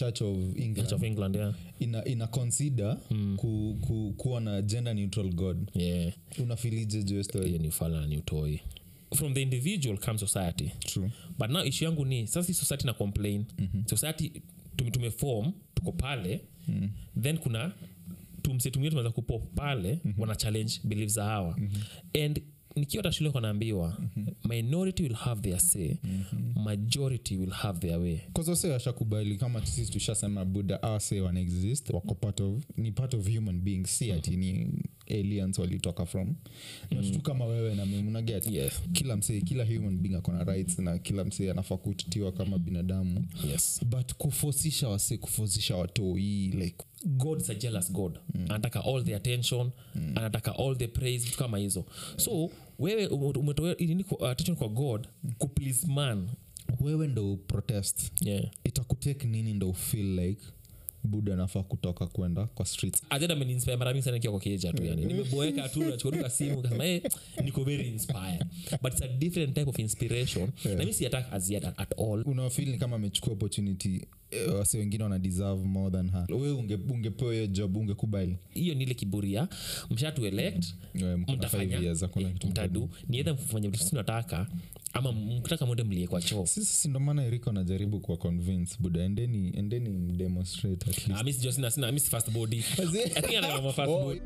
church of england Church of england yeah. ina, ina consider Mm. ku, ku, kuwa na gender neutral god yeah. unafilije juu ya story hiyo ni ufala ni utoi from the individual comes society true but now ishu yangu ni sasa hii society na complain mm-hmm. society tume, tumeform tuko pale mm. then kuna tumse tumie tumeweza kupo pale mm-hmm. wana challenge beliefs za hawa mm-hmm. and nikiwa hata shule kanaambiwa mm-hmm. minority will have their say mm-hmm. majority will have their way kazose washakubali kama sisi tushasema buda ase wana exist wako part of ni part of human being si ati ni aliens walitoka from. Mm. tu kama wewe na mimi unaget Yes. kila msee kila human being akona rights na kila msee anafaa kutitiwa kama binadamu. Yes. But kufosisha wase kufosisha watoi like god is a jealous god. Mm. anataka all the attention mm. anataka all the praise vitu kama hizo. So wewe ume- umetoa kwa- attention kwa god kuplease man. Wewe ndo protest. Yeah. Itakutake nini ndo feel like buda nafaa kutoka kwenda kwa streets. Ajenda ameninspire mara mingi sana nikiwa kwa keja tu yani. Nimeboeka tu nachukuruka simu kasema hey, niko very inspired. But it's a different type of inspiration. Na mimi si attack as yet at all. Unafil ni kama amechukua opportunity eh, wase wengine wana deserve more than her. We unge, ungepewa hiyo job ungekubali? Hiyo ni ile kiburi mshatu elect years, mtafanya eh, mtadu. ni mfanye vitu sisi tunataka ama mkitaka mwende mlie kwa choo. Sisi si ndo maana eriko anajaribu kuwa convince buda endeni endeni mdemonstrate at Ah, least mi sijua sina sina mi si fast body. I think fast Oh, body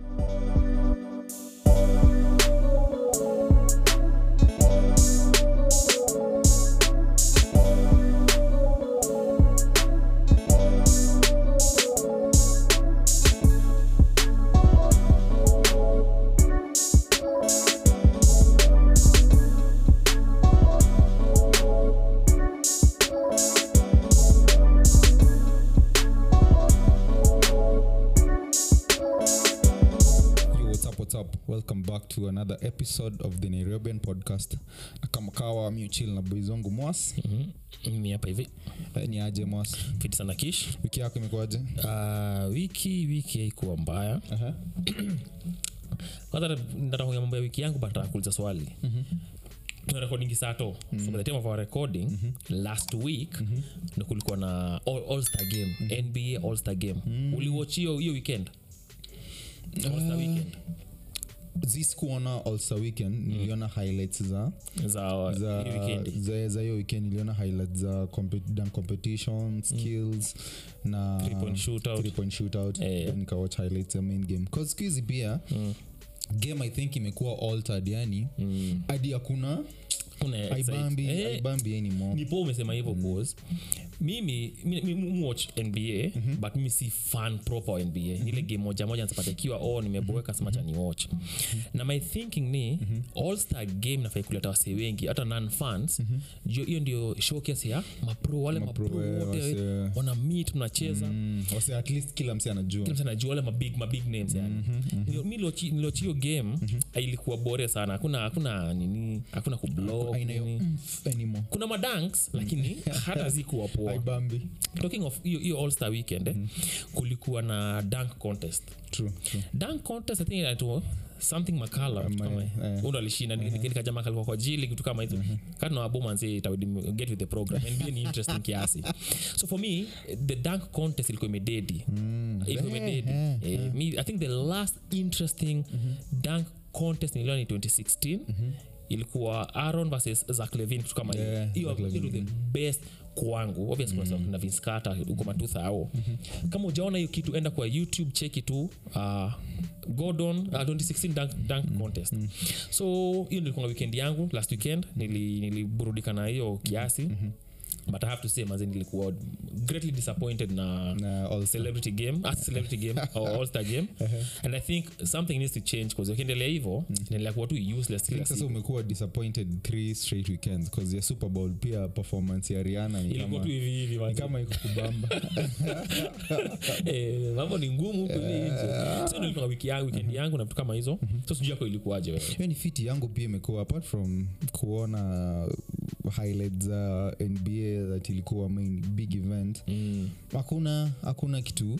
Welcome back to another episode of the Nairobian podcast. Na kama kawa mi na boys wangu Mwas. Mhm. mimi hapa hivi. Eh, ni aje Mwas? fiti sana kish. Wiki yako imekuwaje? uh, wiki wiki haikuwa mbaya. Aha. kwanza nataka kuongea mambo ya wiki yangu but nataka kuuliza swali. Recordingi sato so by the time of our recording last week ndo kulikuwa na all, all star game nba all star game. Uliwatch hiyo hiyo weekend? All star weekend Zi kuona also weekend niliona highlights za za za hiyo weekend. za- za hiyo weekend niliona highlights za compet- competition skills na Three point shootout. three point shootout. Yeah, Then nikawatch highlights ya main game. Cause siku pia pia game i think imekuwa altered yani hadi hakuna eh, nipo umesema hivyo mimi mi- watch nba but mimi si fan proper nba mm-hmm. ile game moja moja nasapata ikiwa oh nimeboeka semacha ni watch na my thinking ni all star game nafai kuleta wase wengi hata non fans hiyo ndio showcase ya mapro wale Mapro, eh, wote wana meet mnacheza. Mm, wase at least kila mse anajua. Kila mtu anajua wale mabig mabig names yani. Nilo- mi nilochi- hiyo game ilikuwa bore sana. Hakuna hakuna nini hakuna kublock aina hiyo. nini. kuna madanks lakini hata zikuwa poa. Talking of hiyo hiyo all star weekend eh, kulikuwa na dunk contest. True true. Dunk contest i think inaitwa something makala kitu kama hiyo. Huyu ndo alishinda. Nikajamaa kalikuwa kwa jili kitu kama hizo. Kana wabomanzi get with the program. And ni interesting kiasi. So for me the dunk contest ilikuwa imededi. Ilikuwa imededi. me, i think the last interesting dunk contest niliona ni 2016 ilikuwa aron versus Zach Levine kitu kama hiyo. Yeah, hiyo the best kwangu. Obviously mm-hmm. na Vince Carter uko matutha ao kama ujaona hiyo kitu enda kwa youtube cheki tu uh, gordon uh, 2016 dunk, dunk contest. So hiyo nilikuwa weekend yangu last weekend nili- niliburudika na hiyo kiasi but i have to say mazin ilikuwa greatly disappointed na na all celebrity game ah, celebrity game or all star game and i think something needs to change because ukiendelea hivyo inaendelea kuwa tu useless I kila sasa umekuwa disappointed three straight weekends because ya super bowl pia performance ya riana ni ilikuwa tu hivi hivi ni kama iko kubamba. Eh, mambo ni ngumu huko hivi. Nje so nilikuwa wiki yangu weekend yangu na vitu kama hizo. So sijui yako ilikuwaje wewe. Hiyo ni fiti yangu pia imekuwa apart from kuona highlights za nba that ilikuwa main big event mm. hakuna hakuna kitu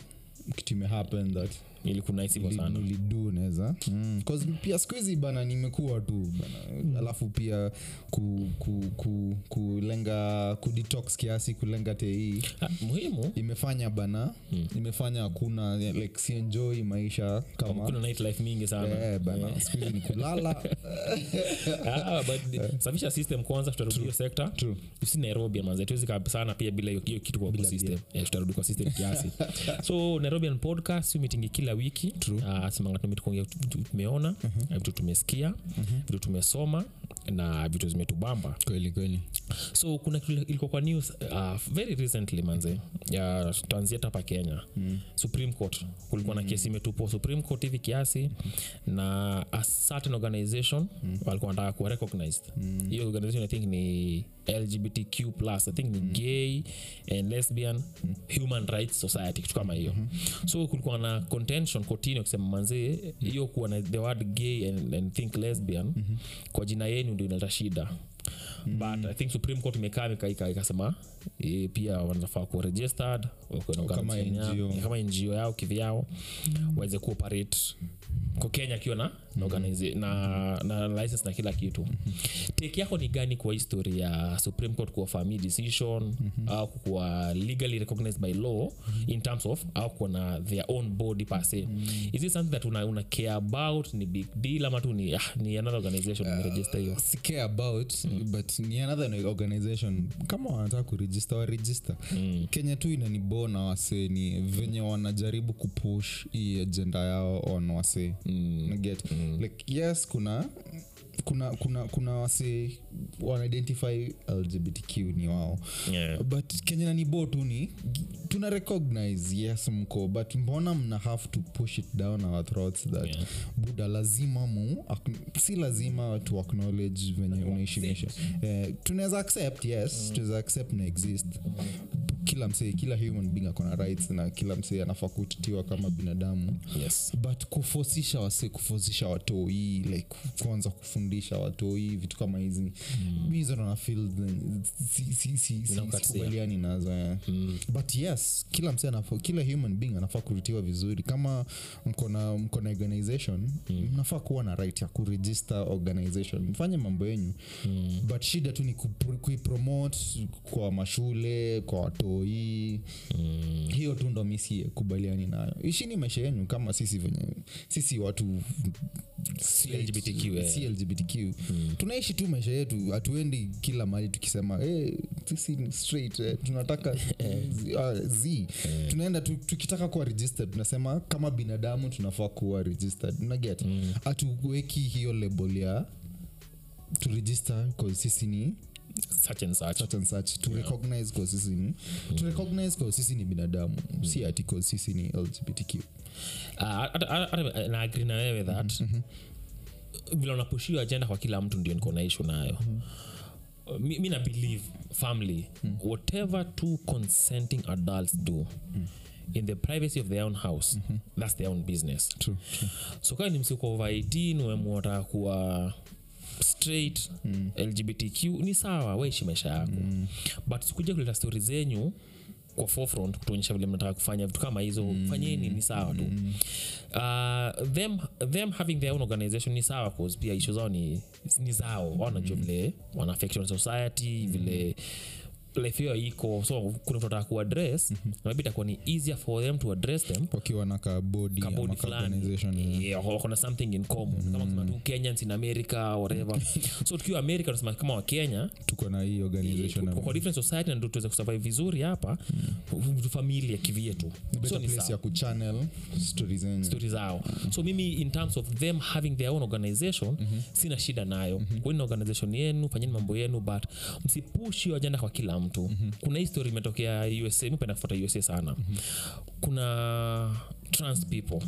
kitu imehappen that ilikunaisi hivyo sana. nilidu naweza mm. 'Cause pia siku hizi bana nimekuwa tu bana. Alafu pia ku, ku, ku, kulenga kudetox kiasi kulenga tei Ah, muhimu. Imefanya bana. Imefanya hakuna like sienjoi maisha kama kuna mingi sana. Yeah, bana. Siku hizi ni kulala. Ah, but safisha system kwanza tutarudi hiyo sekta si nairobi manze tuwezi sana pia bila hiyo kitu kwa system. yeah, tutarudi kwa system kiasi. So nairobian podcast si kila wiki. True. uh, simanga tumit kuongea vitu tumeona vitu tumesikia vitu tumesoma na vitu zimetubamba. Kweli kweli. So kuna ilikuwa kwa news uh, very recently manze ya tanzia hapa kenya. Mm. supreme court. Kulikuwa na kesi imetupwa supreme court hivi kiasi na a certain organization mm. walikuwa wanataka kuwa recognized. Hiyo organization i think ni lgbtq plus i think ni gay and lesbian human rights society kitu kama hiyo. So kulikuwa na contention kotini wakisema manzee hiyo kuwa na the word gay and, and think lesbian kwa jina yenu ndio inaleta shida but i think supreme court imekaa ika- ika- ikasema e, pia wanafaa kuwa registered Kama NGO. kama ngo yao kivyao waweze kuoperate kwa kenya akiwa na, na, organize- na, na license na kila kitu. Take yako ni gani kwa history ya supreme court kuwa family decision au kuwa legally recognized by law in terms of au kuwa na their own body per se? Is it something that una, una care about? Ni big deal ama tu ni, ah, ni another organization imeregister hiyo? si care about but ni another organization. Kama wanataka kuregister waregister mm. kenya tu inanibona wase ni venye wanajaribu kupush hii ajenda yao on wasee mm. get mm. like yes kuna kuna kuna kuna wase wanaidentify lgbtq ni wao. Yeah. but kenya nanibo tu ni tuna recognize yes mko but mbona mna have to push it down our throats that Yeah. buda lazima mu si lazima tu acknowledge venye unaishi maisha. eh, tunaweza accept yes tunaweza accept na exist kila msee kila human being akona rights na kila msee anafaa kutitiwa kama binadamu yes but kufosisha wasee kufosisha watoi like kuanza kufundisha watoi vitu kama hizi mm. hizo ndo nafil si- si- si- si- Inakukatia. sikubaliani nazo eh. but yes kila msee anafaa kila human being anafaa kuritiwa vizuri kama mkona mkona organization mnafaa kuwa na right ya kuregister organization mfanye mambo yenyu mm. but shida tu ni kuipromote kwa mashule kwa watoi mm. hiyo tu ndo misi kubaliani nayo. Ishini maisha yenyu kama sisi venye sisi watu Si LGBTQ, eh. si lgbtq tunaishi tu maisha yetu hatuendi kila mahali tukisema hey, sisi ni straight eh, tunataka z, ah, z. tunaenda tu, tukitaka kuwa registered tunasema kama binadamu tunafaa kuwa registered. Unaget hatuweki hiyo label ya turegister sisi ni such and to recognize cause sisi ni to recognize cause sisi ni binadamu. Si ati sisi ni lgbtq uh, hata- hata naagri na wewe that vile unapushiwa ajenda kwa kila mtu ndio niko na ishu nayo. Uh, mi, mi na believe family whatever two consenting adults do in the privacy of their own house that's their own business. True, true. so kaa ni msiko over 18 wemwataka kuwa straight mm. lgbtq ni sawa waishi maisha yako mm. but sikuja kuleta stori zenyu kwa forefront kutuonyesha vile mnataka kufanya vitu kama hizo mm. fanyeni ni sawa tu mm. uh, them, them having their own organization ni sawa cause pia ishu zao ni, ni zao wanajua vile wana society vile life hiyo iko so kuna mtu ataka kuaddress mm-hmm. maybe itakuwa ni easier for them to address them. Wakiwa na kabodi kabodi ka fulani Yeah, wako na something in common. Kama kusema tu kenyans in america whatever. So tukiwa america tunasema kama wakenya tuko na hii organization kwa- kwa different society na ndio tuweze kusurvive vizuri hapa. Mm. familia kivyetu so ni place ya kuchannel stori zenyu. Stories zao. So mimi in terms of them having their own organization sina shida nayo. Mm-hmm. na organization yenu fanyeni mambo yenu but msipush hiyo ajenda kwa kila mtu kuna hii story imetokea usa mi penda kufuata usa sana. Kuna trans people.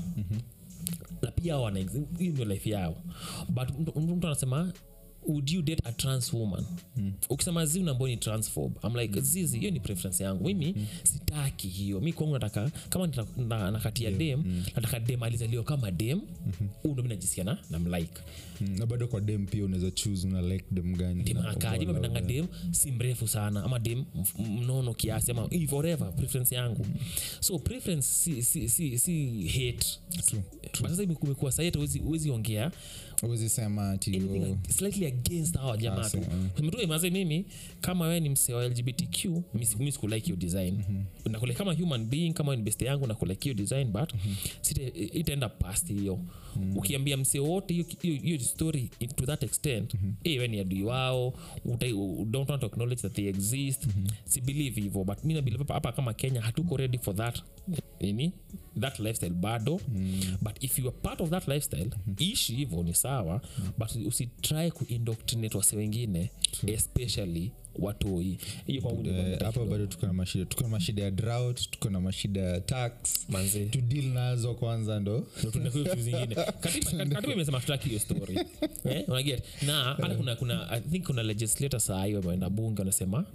Na pia wana hii ndio life yao. But mtu- mtu mtu anasema would you date a trans woman mm. ukisema zi unaambao ni transphobe I'm like zizi hiyo ni preference yangu mimi mm. sitaki hiyo mi kwangu nataka kama na- nakatia yeah. dem mm. nataka dem alizaliwa kama dem mm-hmm. undo ndo mi najisikia na namlike Mm, na bado kwa dem pia unaweza choose una like dem gani dem akaji mapendanga dem si mrefu sana ama dem mnono kiasi ama if preference yangu so preference si, si, si, si hate True. sasa imekuwa sahi hata huwezi ongea huwezi sema ati anything oh, against hawa jamaa tu mtu maze mimi kama we ni msee wa lgbtq mi si- mi sikulike hiyo design mm-hmm. nakule kama human being kama ni best yangu nakulike hiyo design but mm-hmm. sita itaenda past hiyo mm-hmm. ukiambia msee wote hiyo- story to that extent mm-hmm. hey, we ni adui wao uta, don't want to acknowledge that they exist mm-hmm. si believe hivyo but mi nabelieve hapa- kama kenya hatuko ready for that nini that lifestyle bado mm. but if you are part of that lifestyle mm-hmm. ishi hivyo ni sawa mm. but usitry kuindoctrinate wase wengine especially watoi hiyo kwangu eh, hapa bado tuko na mashida tuko na mashida ya drought tuko na mashida ya tax. Manze. tu deal nazo kwanza ndo. Vitu zingine. Katiba katiba imesema tutaki hiyo story. Eh unaget? Na hata kuna kuna i think kuna legislator saa hiyo wameenda bunge wanasema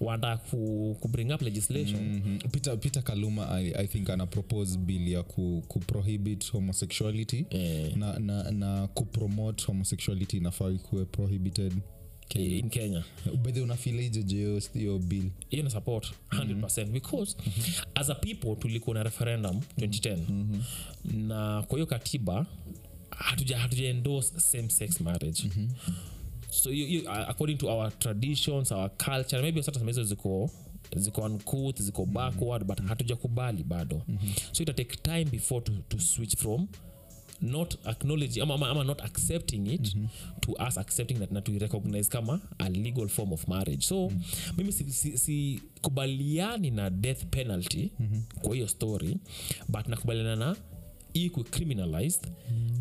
wanataka ku, ku bring up legislation. Mhm. peter, peter kaluma I, i think ana propose bill ya ku, ku prohibit homosexuality. Eh, na, na, na kupromote homosexuality inafaa ikuwe prohibited. In kenya. Bedhe unafilije jeo hiyo bill? Hiyo na support 100 because as a people tulikuwa na referendum 2010 na kwa hiyo katiba hatuja hatuja endorse same sex marriage so you, you, uh, according to our traditions our culture maybe sasa hizo ziko ziko uncouth ziko backward but hatujakubali bado. So ita take time before to, to switch from not acknowledging ama, ama, ama not accepting it to us accepting that na to recognize kama a legal form of marriage. So mimi sikubaliani si, si kubaliani na death penalty kwa hiyo story but nakubaliana na ikwe criminalized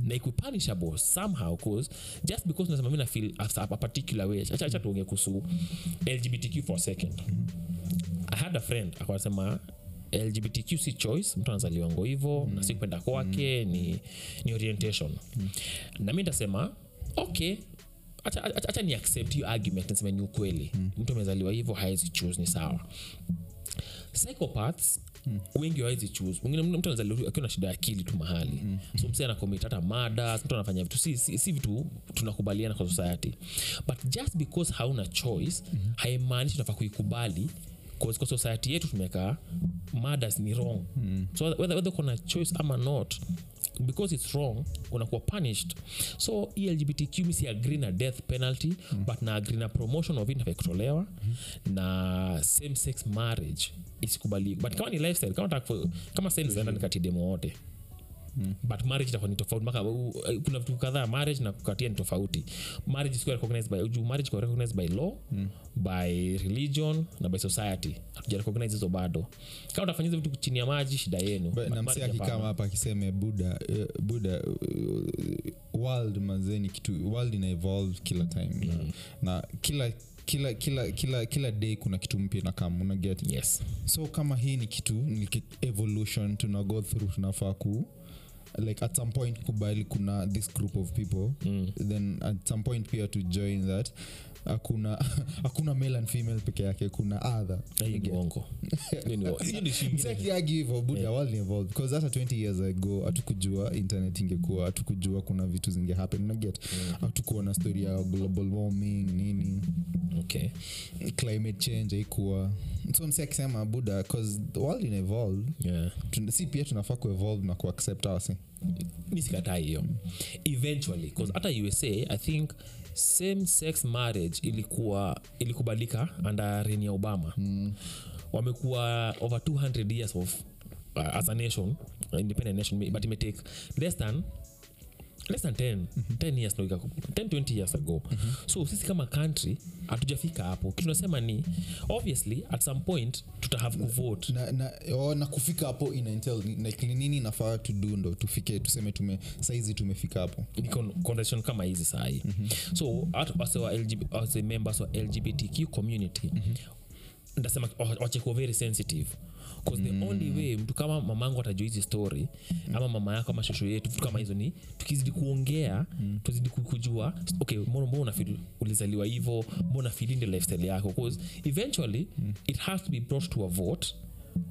na ikwe punishable somehow cause just because nasema mi na feel a, a particular way acha acha tuongee kuhusu lgbtq for a second i had a friend akasema lgbtq si choice mtu anazaliwango hivo mm. na si kupenda kwake mm. ni, ni orientation mm. na mi ntasema okay acha, acha, acha ni accept hiyo argument nasema ni ukweli mm. mtu amezaliwa hivyo haezi choose ni sawa psychopaths Wengi wawezi choose mwingine mtu anazaliwa na shida ya akili tu mahali mm. so msee anakomit hata mada mtu anafanya vitu si, si, si vitu tunakubaliana kwa society but just because hauna choice mm-hmm. haimaanishi unafaa kuikubali kwa society yetu tumeka madas ni wrong mm. so whether, whether uko choice ama not because it's wrong unakuwa punished so hii lgbtq mi si agree na death penalty mm. but na agree na promotion of inafaa kutolewa mm. na same sex marriage isikubaliwi but kama ni lifestyle kama kama nikatie demo wote Mm. But marriage itakuwa ni tofauti. Maka u- kuna vitu kadhaa marriage na kukatia ni tofauti. Marriage is recognized by juu marriage iko recognized by law mm. by religion na by society. Hatuja recognize hizo bado. Kama utafanya vitu chini ya maji shida yenu. But But na msi marriage akikama hapa akiseme buda uh, buda uh, world mazeni kitu world ina evolve kila time. Na, na kila kila kila kila kila day kuna kitu mpya na kama una get yes. So kama hii ni kitu ni evolution tuna go through tunafaa ku like at some point kubali kuna this group of people mm. then at some point pia to join that hakuna hakuna male and female peke yake kuna other. Msekiagi hivo buda world ni because hata 20 years ago hatukujua internet ingekuwa hatukujua kuna vitu zinge happen. Unaget hatukuwa na story ya global warming nini. Okay. Climate change haikuwa. So msi akisema buda cause the world in evolve yeah. Si pia tunafaa kuevolve na kuaccept awasi mi sikatai hiyo. Eventually bcause hata usa i think same sex marriage ilikuwa ilikubalika under reign ya obama mm. wamekuwa over 200 years of uh, as a nation independent nation but imetake less than less than 10 10 years 10 20 years ago. So sisi kama country hatujafika hapo. Kitunasema tunasema ni obviously at some point tutahave kuvote na, na, na, na kufika hapo ina like, ni nini nafaa tudu ndo tufike tuseme tume saizi tumefika hapo. Conversation kama hizi sahii mm-hmm. so LGB, wase members wa lgbtq community mm-hmm. ndasema wa- very sensitive the only way mtu kama mamangu atajua hizi story ama mama yako ama shosho yetu vitu kama hizo ni tukizidi kuongea tuzidi ku- kujua okay mbona mbona ulizaliwa hivo mbona feel ndio lifestyle yako bcause eventually it has to be brought to a vote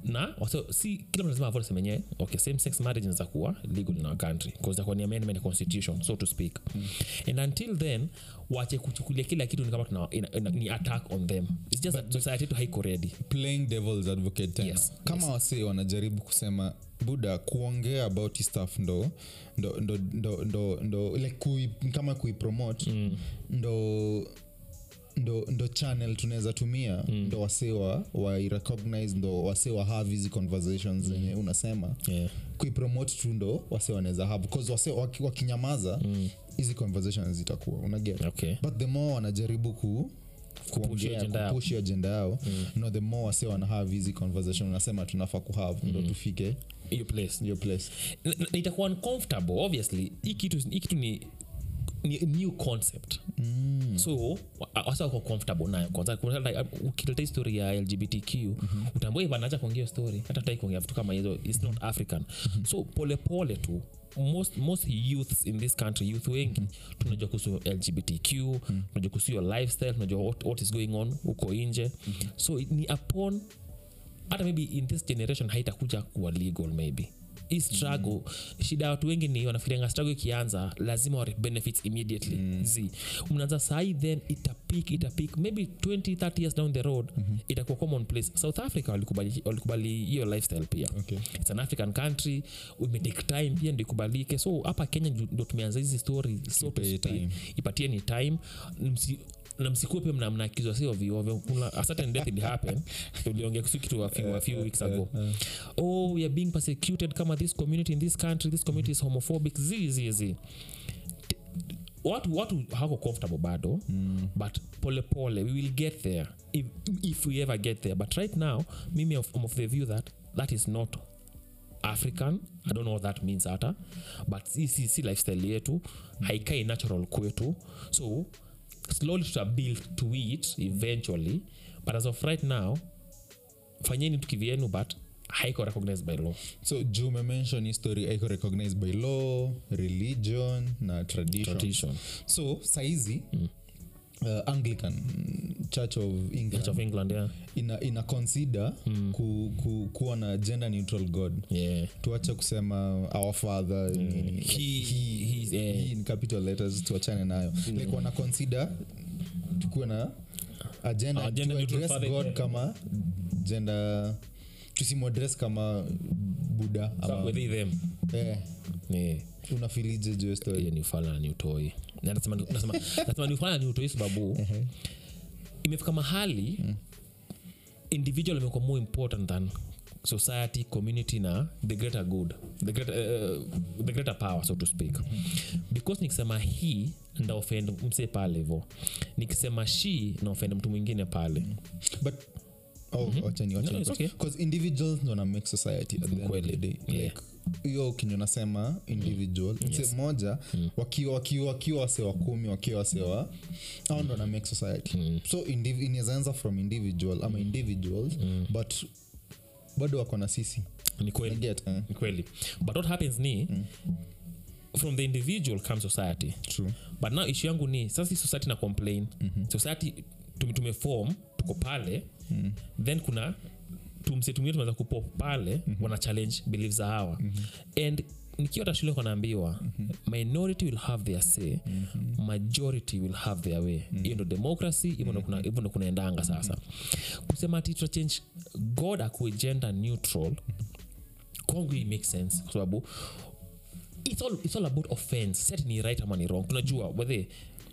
na so, si kila mtu lazima avote semenye okay same sex marriage inaweza kuwa legal in our country. Because itakuwa ni amendment constitution so to speak. And until then wache kuchukulia kila kitu ni kama tuna, ina, ina, ni attack on them. It's just that society to haiko ready. playing devils advocate tena. Yes, kama wasee wanajaribu kusema buda kuongea about hii stuff ndo ndo ndo ndo ndo, ndo like kui, kama kuipromote mm. ndo ndo, ndo channel tunaweza tumia mm. ndo wasewa wairecognize ndo wasewa have hizi conversations zenye unasema. Yeah. kuipromote tu ndo wase wanaweza have bcause wase waki- wakinyamaza hizi conversations zitakuwa unaget. Okay. But the more wanajaribu ku kuongea, ajenda yao. yao no the more wase wanahave hizi conversation unasema tunafaa kuhave ndo tufike hiyo place. Your place. N- n- itakuwa uncomfortable obviously. Hii kitu ni ni new concept mm. so wa- wasa wako comfortable nayo uh, ukileta histori ya lgbtq mm-hmm. utambua ivanaja kuongea story hata tutai kuongea vitu kama hizo its not african mm-hmm. so polepole tu most, most youths in this country youth wengi mm-hmm. tunajua kuhusu lgbtq mm-hmm. tunajua kuhusu your lifestyle tunajua what, what is going on huko nje mm-hmm. so ni upon hata maybe in this generation haitakuja kuwa legal maybe hii struggle mm. shida ya watu wengi ni wanafikirianga struggle ikianza lazima wa benefits immediately mm. z mnaanza sahii then itapik itapik maybe 20 30 years down the road mm-hmm. itakuwa common place south africa walikubali walikubali hiyo lifestyle pia okay. its an african country imetake time pia ndo ikubalike so hapa kenya ndo tumeanza hizi story so ipatie ni time Msi, na msikuwe mnaakizwa si ovyoovyo a certain death it happened tuliongea kuhusu kitu a few, a few weeks ago. Oh we being persecuted kama this community in this country this community is homophobic. Zi zi zi. Watu watu hako comfortable bado mm. but pole pole we will get there. If, if we ever get there. But right now mimi of- of the view that that is not african. I don't know what that means hata but si, si, si lifestyle yetu haikai natural kwetu. So slowly tuta build to it eventually but as of right now fanyeni tu kivyenu but haiko recognized by law. So juu umemention history haiko recognized by law religion na tradition, tradition. So saizi mm. Uh, anglican mm, church of england church of england yeah. ina, ina consider mm. ku, ku, kuwa na gender neutral god. Yeah. Tuache kusema our father nini, He- he's, eh. hii in capital letters tuachane nayo. Like wana consider tukuwe na agenda Ah, gender to neutral address father, god yeah. kama gender tusimwadress kama buda ama with them. Eh, yeah. Unafilije juestoni ufala ni utoi nasema ni ufala na ni utoi sababu imefika mahali individual imekuwa more important than society community na the greater good the greater, uh, the greater power so to speak. Because nikisema hii ndaofend mse pale hivo nikisema shi naofend mtu mwingine pale. But oh, wachani, wachani. No, it's okay. 'Cause individuals ndo na society at the end of the day. Yeah. like hiyo nasema individual. Mse mmoja wakiwa wakiwa wakiwa wase wa kumi wakiwa wasewa wa au ndo na make society. So indiv- from individual ama individuals but bado wako na sisi. Ni kweli. Get eh? ni kweli. But what happens ni from the individual comes society. True. But now ishu yangu ni sasa society na complain. Mm-hmm. society tume, tumefom tuko pale mm-hmm. then kuna tumsetumie tumeweza kupo pale mm-hmm. wana challenge belief za hawa mm-hmm. and nikiwa hata shule kanaambiwa mm-hmm. minority will have their say mm-hmm. majority will have their way hiyo mm-hmm. ndo democracy hivyo mm-hmm. ndo kunaendanga sasa kusema ati tutachange god akuwe gender neutral kwangu hii make sense kwa sababu it's all, it's all about offense set ni right ama ni wrong tunajua whether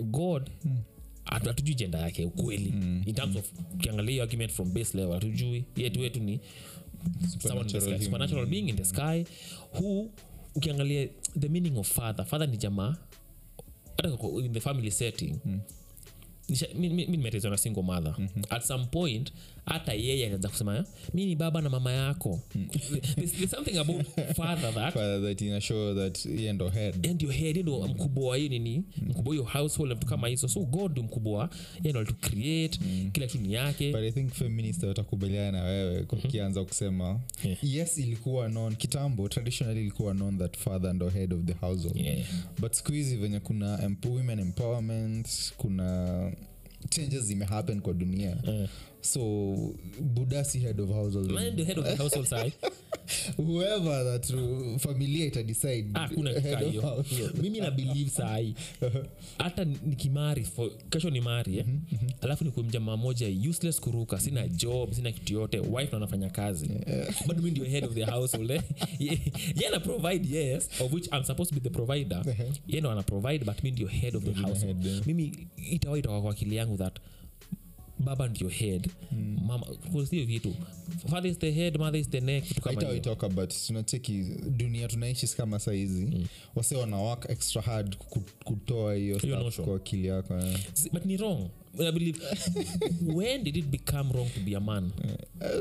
god hatu- hatujui jenda yake ukweli. In terms of ukiangalia hiyo argument from base level hatujui. Yetu wetu ni human supernatural being. In the sky who ukiangalia the meaning of father father ni jamaa. Hata in the family setting mm. mi- nimetezwa na single mother. At some point hata yeye anaweza kusema mi ni baba na mama yako. There's, there's something about father that Father that ina show that yeye ndo head. and your head ndo mkubwa wa hiyo nini mkubwa hiyo household na vitu kama hizo. So god ndio mkubwa wa yeye ndo alitu create kila kitu ni yake. But i think feminist watakubaliana na wewe ukianza kusema Yeah. yes ilikuwa known. Kitambo traditionally ilikuwa known that father ndo head of the household. Yeah. but siku hizi venye kuna emp- women empowerment kuna changes zimehappen kwa dunia. Eh. So budasi head of household. Head of the household side. Whoever that familia itadecide Ah, mimi na believe sahii hata nikimari kesho ni mari eh? alafu ni kumjamaa moja useless kuruka sina job sina kitu yote wife na anafanya kazi. But mi ndio head of the household eh? ye ana provide yes of which i'm supposed to be the provider. Ye ndo ana provide but mi ndio head of the household. mimi itawa itawa kwa akili yangu that baba ndio head. Mama sio vitu father is the head mother is the neck vitu kama hiyo. haitaitoka but tunacheki dunia tunaishi kama saizi mm. wase wana work extra hard kutoa hiyo stuff kwa akili yako eh. But ni wrong. I believe when did it become wrong to be a man?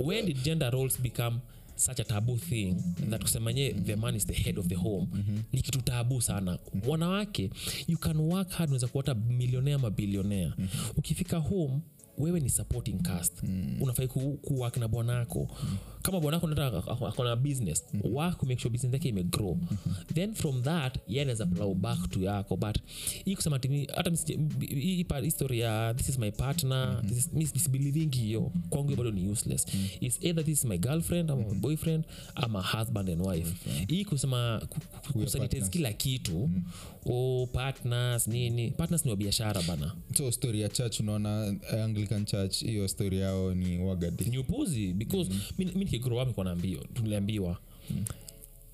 When did gender roles become such a taboo thing? That kusemanye the man is the head of the home. Ni kitu tabu sana. Wanawake you can work hard unaweza kuwa hata milionea mabilionea ukifika home wewe ni supporting cast mm. unafai ku, kuwak na bwanako mm. Kama bwanako akona business mm. work make sure business yake imegrow. Then from that ye anaweza plow back to yako but hii kusema tini hata history ya this is my partner this is, mi hiyo kwangu bado ni useless. Its either this is my girlfriend ama my boyfriend ama husband and wife. Hii kusema kusanitize kila kitu o partners nini partners ni wa biashara bana. So story ya church unaona anglican church hiyo story yao ni wagadi ni upuzi because mi mi nikigrow up nilikuwa naambiwa tuliambiwa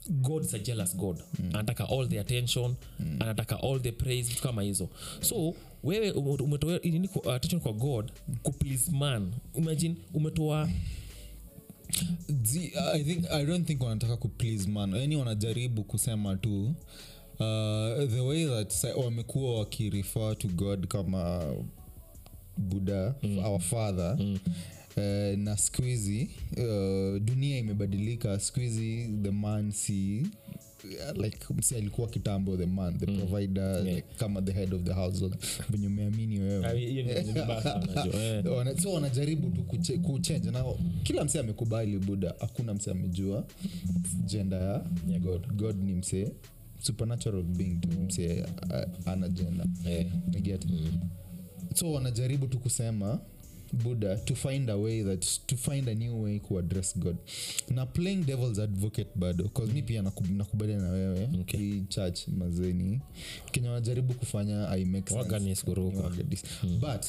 god is a jealous god. Anataka all the attention anataka all the praise vitu kama hizo. So wewe ume- umetoa kwa- attention kwa god kuplease man. Imagine umetoa Zi- I, think, i don't think wanataka kuplease man. Yani wanajaribu kusema tu uh, the way that wamekuwa wakirefer to god kama buddha mm. our father mm. Uh, na siku hizi uh, dunia imebadilika. Siku hizi the man si like msi alikuwa kitambo the man the provider Yeah. like, kama the head of the household. Venye umeamini wewe. Ah, eh. So wanajaribu tu kuchenja na kila msee amekubali buda hakuna msee amejua jenda ya Yeah, god. God ni msee. Supernatural being tu msee ana jenda yeah. mm. so wanajaribu tu kusema buddha to find a way that to find a new way kuaddress god na playing devils advocate bado cause mi pia nakubalia nakubaliana na wewe Okay. hii church mazeni kenya wanajaribu kufanya I make sense. Dis- but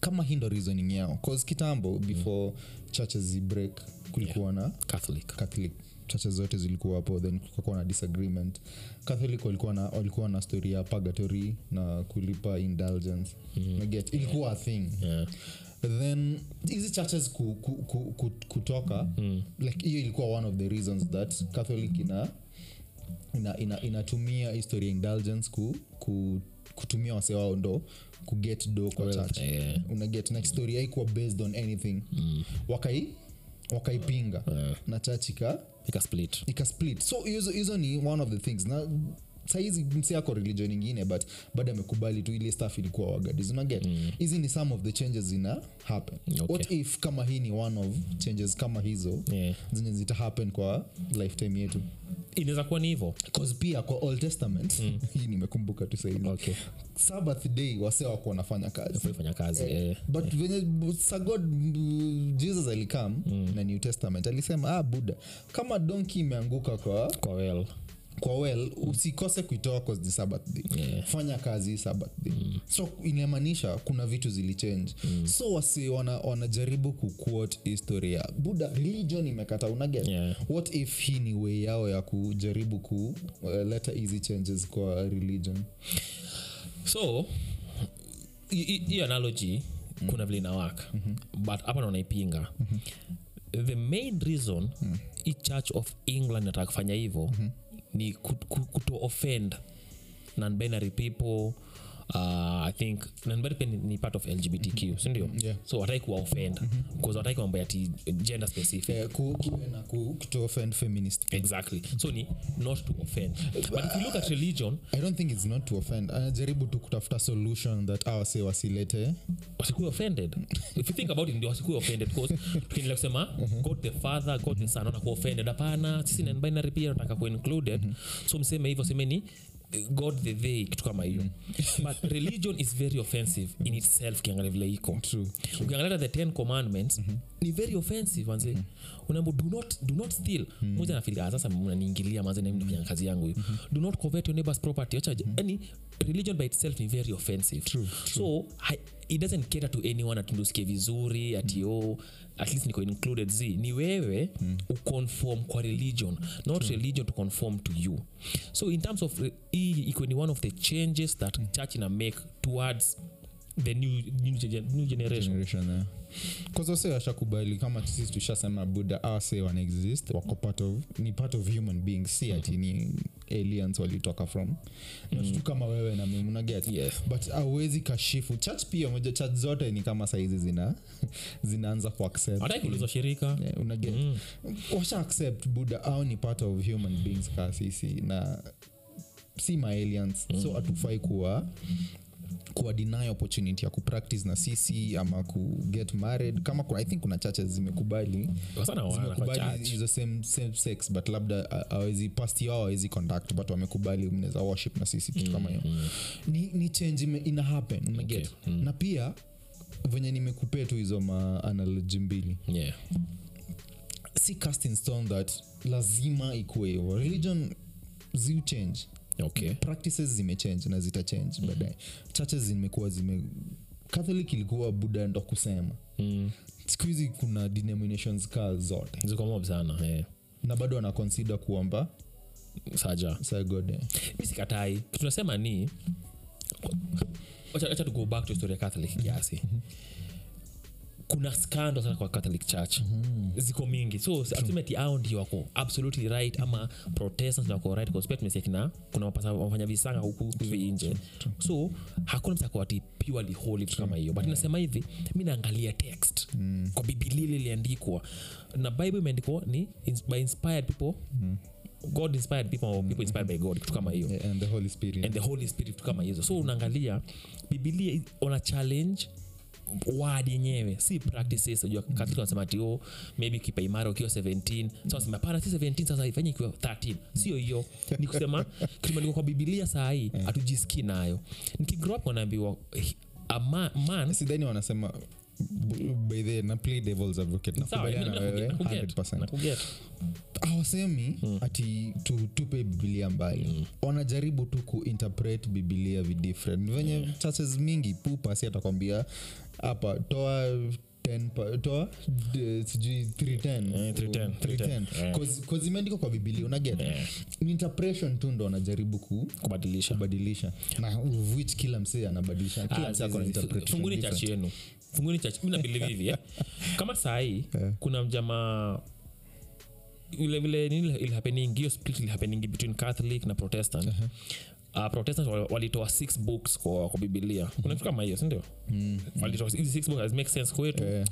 kama hii ndo reasoning yao cause kitambo before churches zibreak kulikuwa na catholic catholic chache zote zilikuwa hapo then kukakuwa na disagreement catholic walikuwa na, walikuwa na story ya purgatory na kulipa indulgence mm. get ilikuwa a thing yeah. then hizi churches ku, ku, ku, ku, kutoka mm. like hiyo ilikuwa one of the reasons that catholic ina ina, ina, inatumia history indulgence ku, ku, kutumia wase wao ndo kuget do kwa church eh. unaget na story haikuwa based on anything mm. wakai wakaipinga. Eh. na church ika ika ikasplit so hizo ni one of the things. Na saizi msi ako religion ingine but bado amekubali tu ile staff ilikuwa wagadis unaget hizi ni some of the changes zina happen. Okay. what if kama hii ni one of changes kama hizo yeah. zenye zita happen kwa lifetime yetu? Inaweza kuwa ni hivo pia kwa old testament hii nimekumbuka tu saizi. Okay. Sabbath day wase wako wanafanya kazifanya kazi eh. but venye sagod mm, jesus alikam na new testament alisema ah buda kama donki imeanguka kwa kwa well kwa well usikose kuitoa ni sabbath Yeah. fanya kazi sabathday mm. so inamaanisha kuna vitu zilichange so wasi wana- wanajaribu kuquote history ya buda religion imekata. Unaget? Yeah. what if hii ni way yao ya kujaribu kuleta uh, easy changes kwa religion? So hi- hi- hiyo analogy kuna vile inawaka. But hapa naonaipinga the main reason hii church of england nataka kufanya hivyo ni ku- ku- kuto offend non-binary people uh, i think nanbari pia ni, ni part of lgbtq sindio Yeah. so watai kuwa offend bcause watai mambo ya gender specific. Yeah, ku- ku- na ku- to offend feminist. Exactly. So ni not to offend. But if you look at religion i don't think it's not to offend. Anajaribu tu kutafuta solution that awase wasilete. Wasikuwe offended. If you think about it ndio wasikuwe offended because tukiendelea kusema god the father god the son wanakuwa offended. Hapana. Sisi nanbinary pia nataka kuincluded mm-hmm. so mseme hivyo semeni god the they kitu kama hiyo. But religion is very offensive in itself ukiangalia vile iko. Ukiangalia the ten commandments ni very offensive manze. Mm unaambo do not, do not steal. Moja nafili ah, sasa mnaniingilia manze na mimi nafanya kazi yangu hiyo do not covet your neighbor's property. Acha yani religion by itself ni very offensive. True, so I, it doesn't cater to anyone atundusikie vizuri ati oh, at least niko included. Z ni wewe mm. uconform kwa religion not religion to conform to you. So in terms of hii iko ni one of the changes that church ina make towards the new, new, gen- new generation generation yeah. kazose washakubali kama sisi tushasema buda awase wanaexist wako part of ni part of human being si ati ni aliens walitoka from mm. kama wewe na mimi unaget Yes. but awezi kashifu church pia moja church zote ni kama saizi zina zinaanza kuaccept hataki kuulizwa shirika Yeah, unaget Mm. washa accept buda au ni part of human beings kaa sisi na si maaliens mm. so hatufai kuwa kuwa deny opportunity ya kupractice na sisi ama kuget married. Kama kuna, i think kuna chache zimekubali. Zimekubali hizo same, same sex but labda awezi pasti yao awezi conduct but wamekubali mnaweza worship na sisi kitu kama hiyo. Ni, ni change ime, ina happen unaget Okay. na pia venye nimekupea tu hizo maanaloji mbili. Yeah. Si cast in stone that lazima ikuwe. Hivo religion ziu change okay. Practices zimechange na zitachange mm. baadaye. Chache zimekuwa zime catholic ilikuwa buda ndo kusema. Mm. siku hizi kuna denominations kaa zote. Sana eh. na bado wana kuomba saja. Sagode misikatai ni wacha wacha to go back to history ya catholic kiasi kuna skando sana kwa catholic church. Ziko mingi. So ultimately ao ndio wako absolutely right ama protestants wako right because pia tumesikia kina kuna wafanya visanga huku hivi nje. So hakuna msako ati purely holy vitu kama hiyo. But nasema hivi mi naangalia text. Kwa bibilia ile iliandikwa. Na bible imeandikwa ni by inspired people. God inspired people or people inspired by god kitu kama hiyo. Yeah, and the holy spirit. And the holy spirit kama hizo. So unaangalia bibilia ona challenge word yenyewe. Si practices unajua katika wanasema ati oh, maybe kipa imara ukiwa 17 sasa sema pana si 17 sasa ifanye ikiwa 13 sio hiyo. Ni kusema kitumandikwa kwa biblia saa hii hatujisikii nayo. Nikigrow up wanaambiwa "He- a man, man sidhani wanasema by the na play devils advocate nakubaliana na wewe 100% nakuget. hawasemi ati tu, tupe bibilia mbali. Wanajaribu tu kuinterpret bibilia vidifferent venye churches mingi pupa si atakwambia hapa toa toa sijui 310 Eh, 310, 310, eh. 'Cause- 'cause imeandikwa kwa bibilia unaget? Yeah. ni interpretation tu ndo anajaribu ku kubadilisha. kubadilisha. Na which kila msee anabadilisha. Kila Ah, msee interpretation funguni different. yenu funguni chach mi nabilivi hivi eh. kama sahii kuna mjamaa vile vile nini ilhapeningi hiyo split ilhapeningi between catholic na protestant Ah, uh, protestant walitoa wali six books kwa, kwa bibilia mm-hmm. unakitu sindio mm-hmm. six books make sense kwetu. Eh,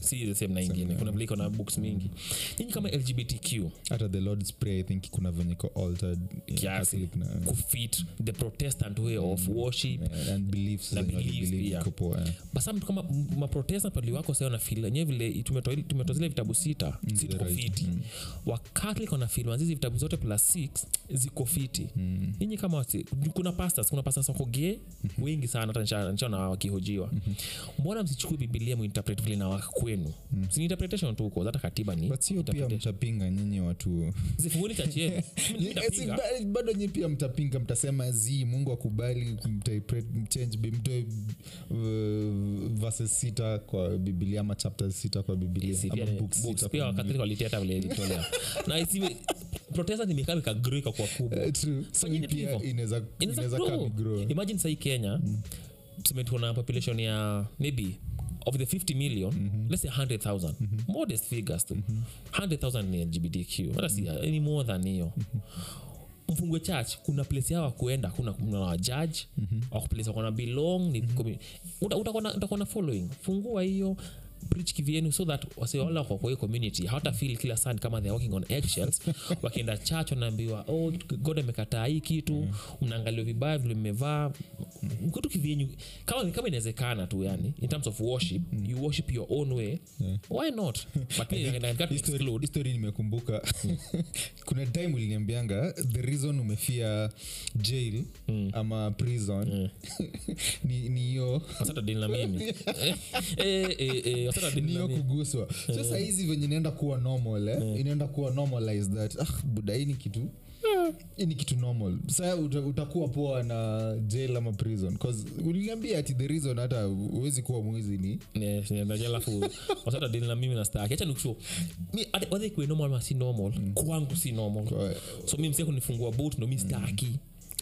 si the same na ingine. kuna vile na books hmm. mingi. Nyinyi kama lgbtq hata the lord's prayer i think kuna venye altered eh, kiasi. Kufit the protestant way mm-hmm. worship yeah, and beliefs na beliefs pia. basa eh. mtu kama maprotestant pali wako sasa wanafeel wenyewe vile tumetoa zile vitabu sita mm, sita kufiti mm. wa catholic wanafeel hizi vitabu zote plus 6 siko fiti mm. nyinyi kama wasi, kuna pastors kuna pastors wako ge mm-hmm. wengi sana hata nchana wakihojiwa. Mm-hmm. mbona msichukue bibilia muinterpret vile na wakwenu mm. si tu huko hata katiba ni sio pia mtapinga nyinyi watu. Zifunguni chachi yenu. Pia mtapinga mtasema z mungu akubali mchange mtoe uh, sita kwa bibilia ama chapters sita kwa bibilia vile ilitolea. Na isiwe protestant imekaa ikagrika kubwa Eh, sahii kenya tuseme tuko na population ya maybe of the 50 million let's say 100000 modest figures tu. 100000 ni lgbtq hata si any more than hiyo. Mfungue church kuna place yao wakuenda kuna wajaji mm-hmm. wakuplace wakona belong ni mm-hmm. utakuwa na following. Fungua hiyo preach kivienu so that wasiwala kwa kwahiyo community. Hawata feel kila sun kama they're working on eggshells. Wakienda church wanaambiwa oh god amekataa hii kitu. Mnaangalia vibaya vile mmevaa. Kitu kivyenyu kama kama inawezekana tu yani in terms of worship you worship your own way. Why not? But I can't exclude histori nimekumbuka. Kuna time uliniambianga the reason umefia jail ama prison ni ni hiyo. Na mimi. Eh, eh, eh, eh, niyo kuguswa. So sahizi venye inaenda kuwa normal eh? inaenda kuwa normalize that ah, buda hii ni kitu hii ni kitu normal. Saa uta, utakuwa poa na jail ama prison cause uliniambia ati the reason hata huwezi kuwa mwizi ni alafu wasata dili na mimi nastaki hacha nikusho wadha ikuwe normal ama si normal? Kwangu si normal. Kwa- so mi msia kunifungua boot ndo mi staki.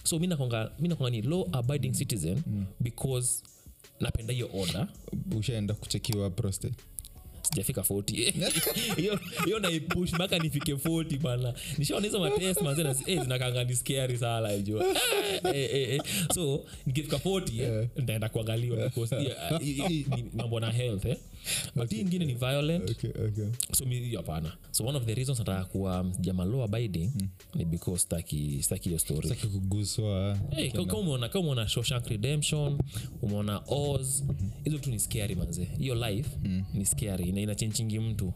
So mi nakonga ni law abiding citizen because napenda hiyo oda ushaenda kuchekiwa prostate. Sijafika 40 hiyo hiyo naipush mpaka nifike 40 bana. Nishaoneza matest manze eh, zinakanga ni scary sana eh, eh, eh, so nikifika 40 eh, nitaenda kuangaliwa because yeah, mambo na health eh. But hii ingine ni violent. Okay, okay. so mi hapana. So one of the reasons nataka kuwa jamalo abiding mm. ni because staki staki hiyo story. Staki kuguswa. Hey, ka- umeona kama umeona Shawshank redemption umeona oz hizo tu ni scary manze. Hiyo life ni scary na inachenchingi mtu.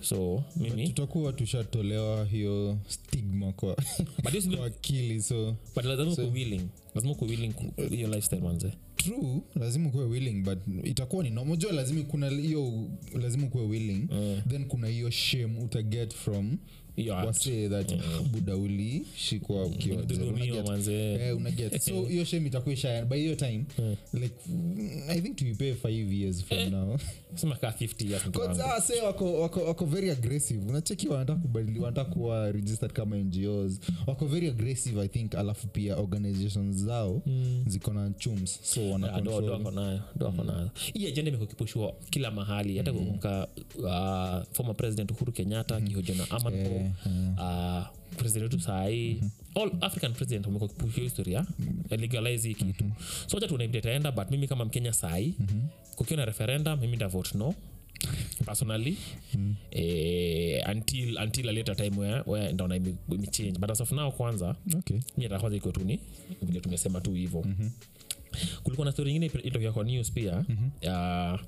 So mimi tutakuwa tushatolewa hiyo stigma kwa, akili so but lazima uko willing. Lazima uko willing hiyo lifestyle manze true lazima ukuwe willing but itakuwa ni nomojua lazima kuna hiyo lazima ukuwe willing then kuna hiyo shame utaget from hiyo that buda ulishikwa ukiwa zero. Dhulumiwa Unaget- manze. Eh, unaget. So hiyo shame itakuwa by hiyo time like i think tuipee five years from now. Sema kaa 50 years mtu wangu. Kwanza, se wako, wako, wako very aggressive. Unacheki wanataka kubadili wanataka kuwa registered kama ngos wako very aggressive i think alafu pia organizations zao ziko na chums so wana do- do control. ako nayo do ako nayo. Hii ajenda imekuwa ikipushwa kila mahali. Hata kumka uh, former president uhuru kenyatta akihoja na amanpo uh, president wetu sahii all african president wamekuwa kipushia historia legalize hii kitu. So acha tunaimde itaenda but mimi kama mkenya sahii kukiwa na referendum mimi ndavote no personally. Eh, until until a later time where, where ndaona ime- imechange but as of now kwanza okay. mi hata kwanza iko tu ni vile tumesema tu hivo mm-hmm. kulikuwa na story ingine ilitokea kwa news pia. Mm-hmm. ya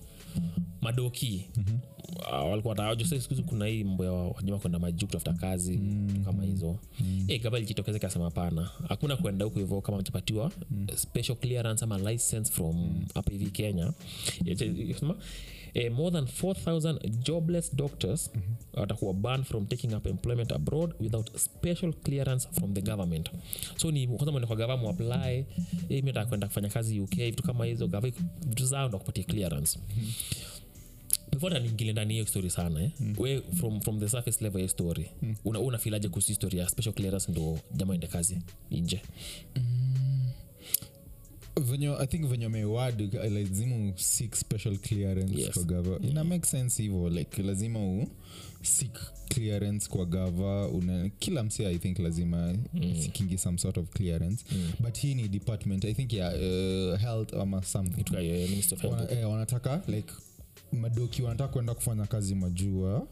madoki mm-hmm. uh, walikuwa tawajosskuzi kuna hii mambo ya wajuma kwenda majuu kutafuta kazi mm-hmm. kama hizo mm-hmm. e, gava ilijitokeza kasema pana hakuna kwenda huku hivo kama mchapatiwa mm-hmm. special clearance ama license from hapa hivi kenya sema eh, more than 4000 jobless doctors watakuwa banned from taking up employment abroad without special clearance from the government so ni kwanza mwende kwa gava muapply eh, mi nataka kwenda kufanya kazi uk vitu kama hizo gava vitu zao ndo kupatia clearance before hata niingile ndani hiyo story sana eh? mm. we from, from the surface level ya story mm. una, unafilaje kuhusu historia special clearance ndo jama ende kazi nje venye i think venye mewad lazimu seek special clearance Yes. kwa gava ina make sense hivo like lazima u seek clearance kwa gava una kila mse i think lazima mm. seekingi some sort of clearance mm. but hii ni department i think ya uh, health ama something eh, Minister Wana, eh, wanataka like madoki wanataka kuenda kufanya kazi majua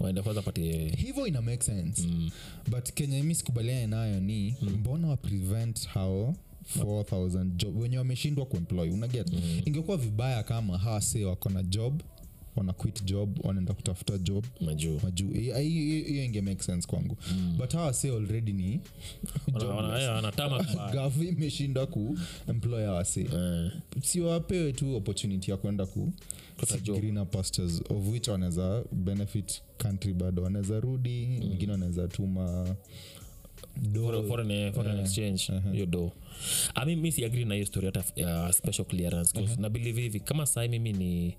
waende kwanza patie hivyo ina make sense mm. but kenya mi sikubaliane nayo ni mm. mbona wa prevent hao 4000 job wenye wameshindwa kuemploy unaget? Mm. ingekuwa vibaya kama hawa se wako na job wana quit job wanaenda kutafuta job. Majuu. Majuu. Hiyo inge make sense kwangu. Mm. but hawa se already ni gavu imeshindwa ku employ awase Eh, sio wapewe tu opportunity ya kwenda ku greener pastures of which wanaweza benefit country bado. Wanaweza rudi wengine wanaweza tuma foreign- foreign, eh, hiyo do ami mi siagri na hiyo story hata ya special clearance uh na believe hivi kama sai mimi ni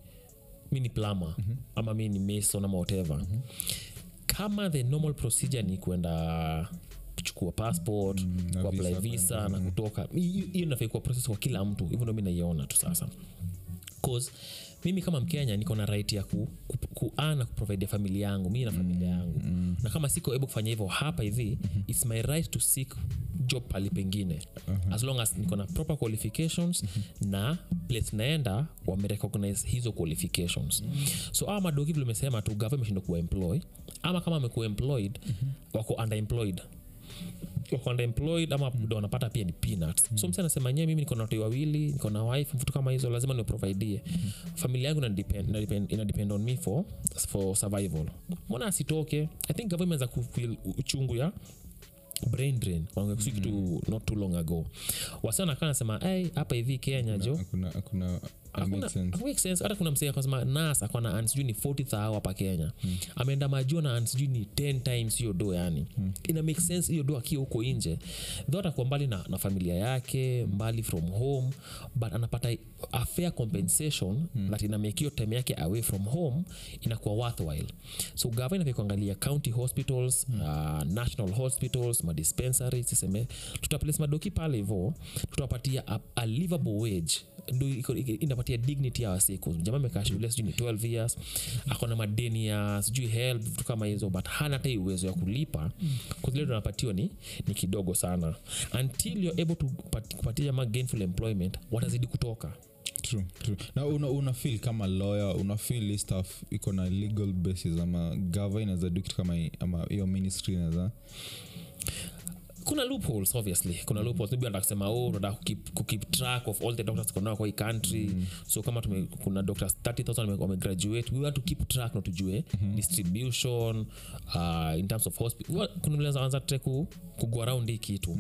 mi ni plama ama mi ni mason ama whatever kama the normal procedure ni kwenda kuchukua passport mm, kuapply visa visa, na kutoka hiyo inafai kuwa process kwa kila mtu hivyo ndo mi naiona tu sasa. Cause mimi kama mkenya niko na right ya ku, ku, ku na kuprovide familia yangu mi na familia yangu. mm. na kama siko able kufanya hivyo hapa hivi its my right to seek job pali pengine. As long as niko na proper qualifications na place naenda wamerecognize hizo qualifications. So awa madogi vile umesema tu gava imeshindwa kuwa employ ama kama amekuwa employed wako underemployed wako underemployed ama ndo wanapata pia ni peanuts. So msi anasema nyewe mimi niko na watoi wawili niko na wife vitu kama hizo lazima niprovidie familia yangu inadepend- inadepend- inadepend on me for, for survival. Mbona asitoke? I think gava imeweza kufil uchungu ya brain drain. Wangekusi kitu not too long ago. Wasichana kaa nasema "Hey, hapa hivi kenya jo. hakuna hakuna uh, Hata kuna msee akasema nas akona an sijui ni 40 thao hapa kenya. Ameenda majua na an sijui ni 10 times hiyo do yani. Ina make sense hiyo do akiwa huko nje. Tho atakuwa mbali na, na familia yake mbali from home but anapata a fair compensation that ina hiyo time yake away from home inakuwa worthwhile. So gava inafaa kuangalia county hospitals uh, national hospitals madispensaries siseme tutaplace madoki pale hivo tutawapatia a, a livable wage inapatia dignity ya wasiku jamaa amekaa shule sijui ni 12 years akona madeni ya sijui help vitu kama hizo but hana hata uwezo ya kulipa. Kuzile tunapatiwa ni, ni kidogo sana. Until you're able to kupatia jamaa gainful employment watazidi kutoka. True, na una, una kama lawyer una feel hii iko na legal basis ama gava inaweza do kitu kama hii, ama hiyo ministry inaweza kuna loopholes obviously. Kuna loopholes. Maybe anataka kusema oh unataka kukeep, kukeep track of all the doctors kuna kwa hii country. So kama tume, kuna doctors 30000 wame- wamegraduate we want to keep track na tujue distribution uh, in terms of hospital. Kuna vile anza tete ku, around hii kitu.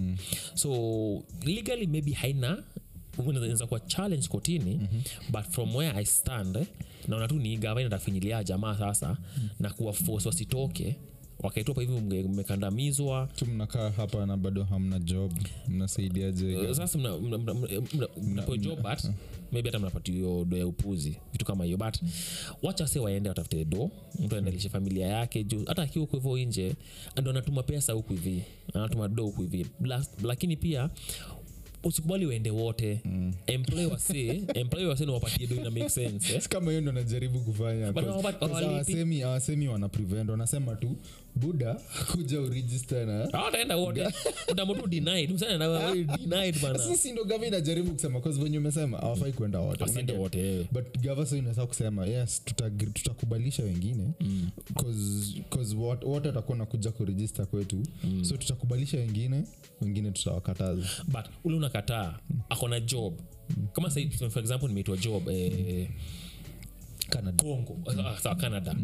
So legally maybe haina inaweza kuwa challenge kotini mm-hmm. but from where i stand naona tu ni gavana inatafinyilia jamaa sasa na kuwa force wasitoke wakaitopa hivi mmekandamizwa. Tu mnakaa hapa na bado hamna job mnasaidiaje? Uh, sasa mna- mna- mna- mna- mna- mnapewa job but maybe hata mnapati hiyo do ya upuzi vitu kama hiyo but wacha se waende watafute do mtu aendalishe familia yake juu hata akiwa huko hivyo nje ndo anatuma pesa huku hivi anatuma do huku hivi lakini pia usikubali uende wote. Mm. employ wase employ wase na do ina make sense eh? kama hiyo ndo najaribu kufanya hawasemi hawasemi wana prevent wanasema tu buda kuja uregister na hawataenda wote. Utamotu denied msana na wewe. Denied bana. sisi ndo gava inajaribu kusema umesema hawafai kwenda wote wasiende wote. But gava so inaweza kusema yes tutakubalisha tuta wengine cause, cause wat- wote watakuwa nakuja kurejista kwetu. So tutakubalisha wengine wengine tutawakataza. But ule unakataa akona job. Kama sai for example nimeitwa job eh, Canada. congo. Ah, sawa canada.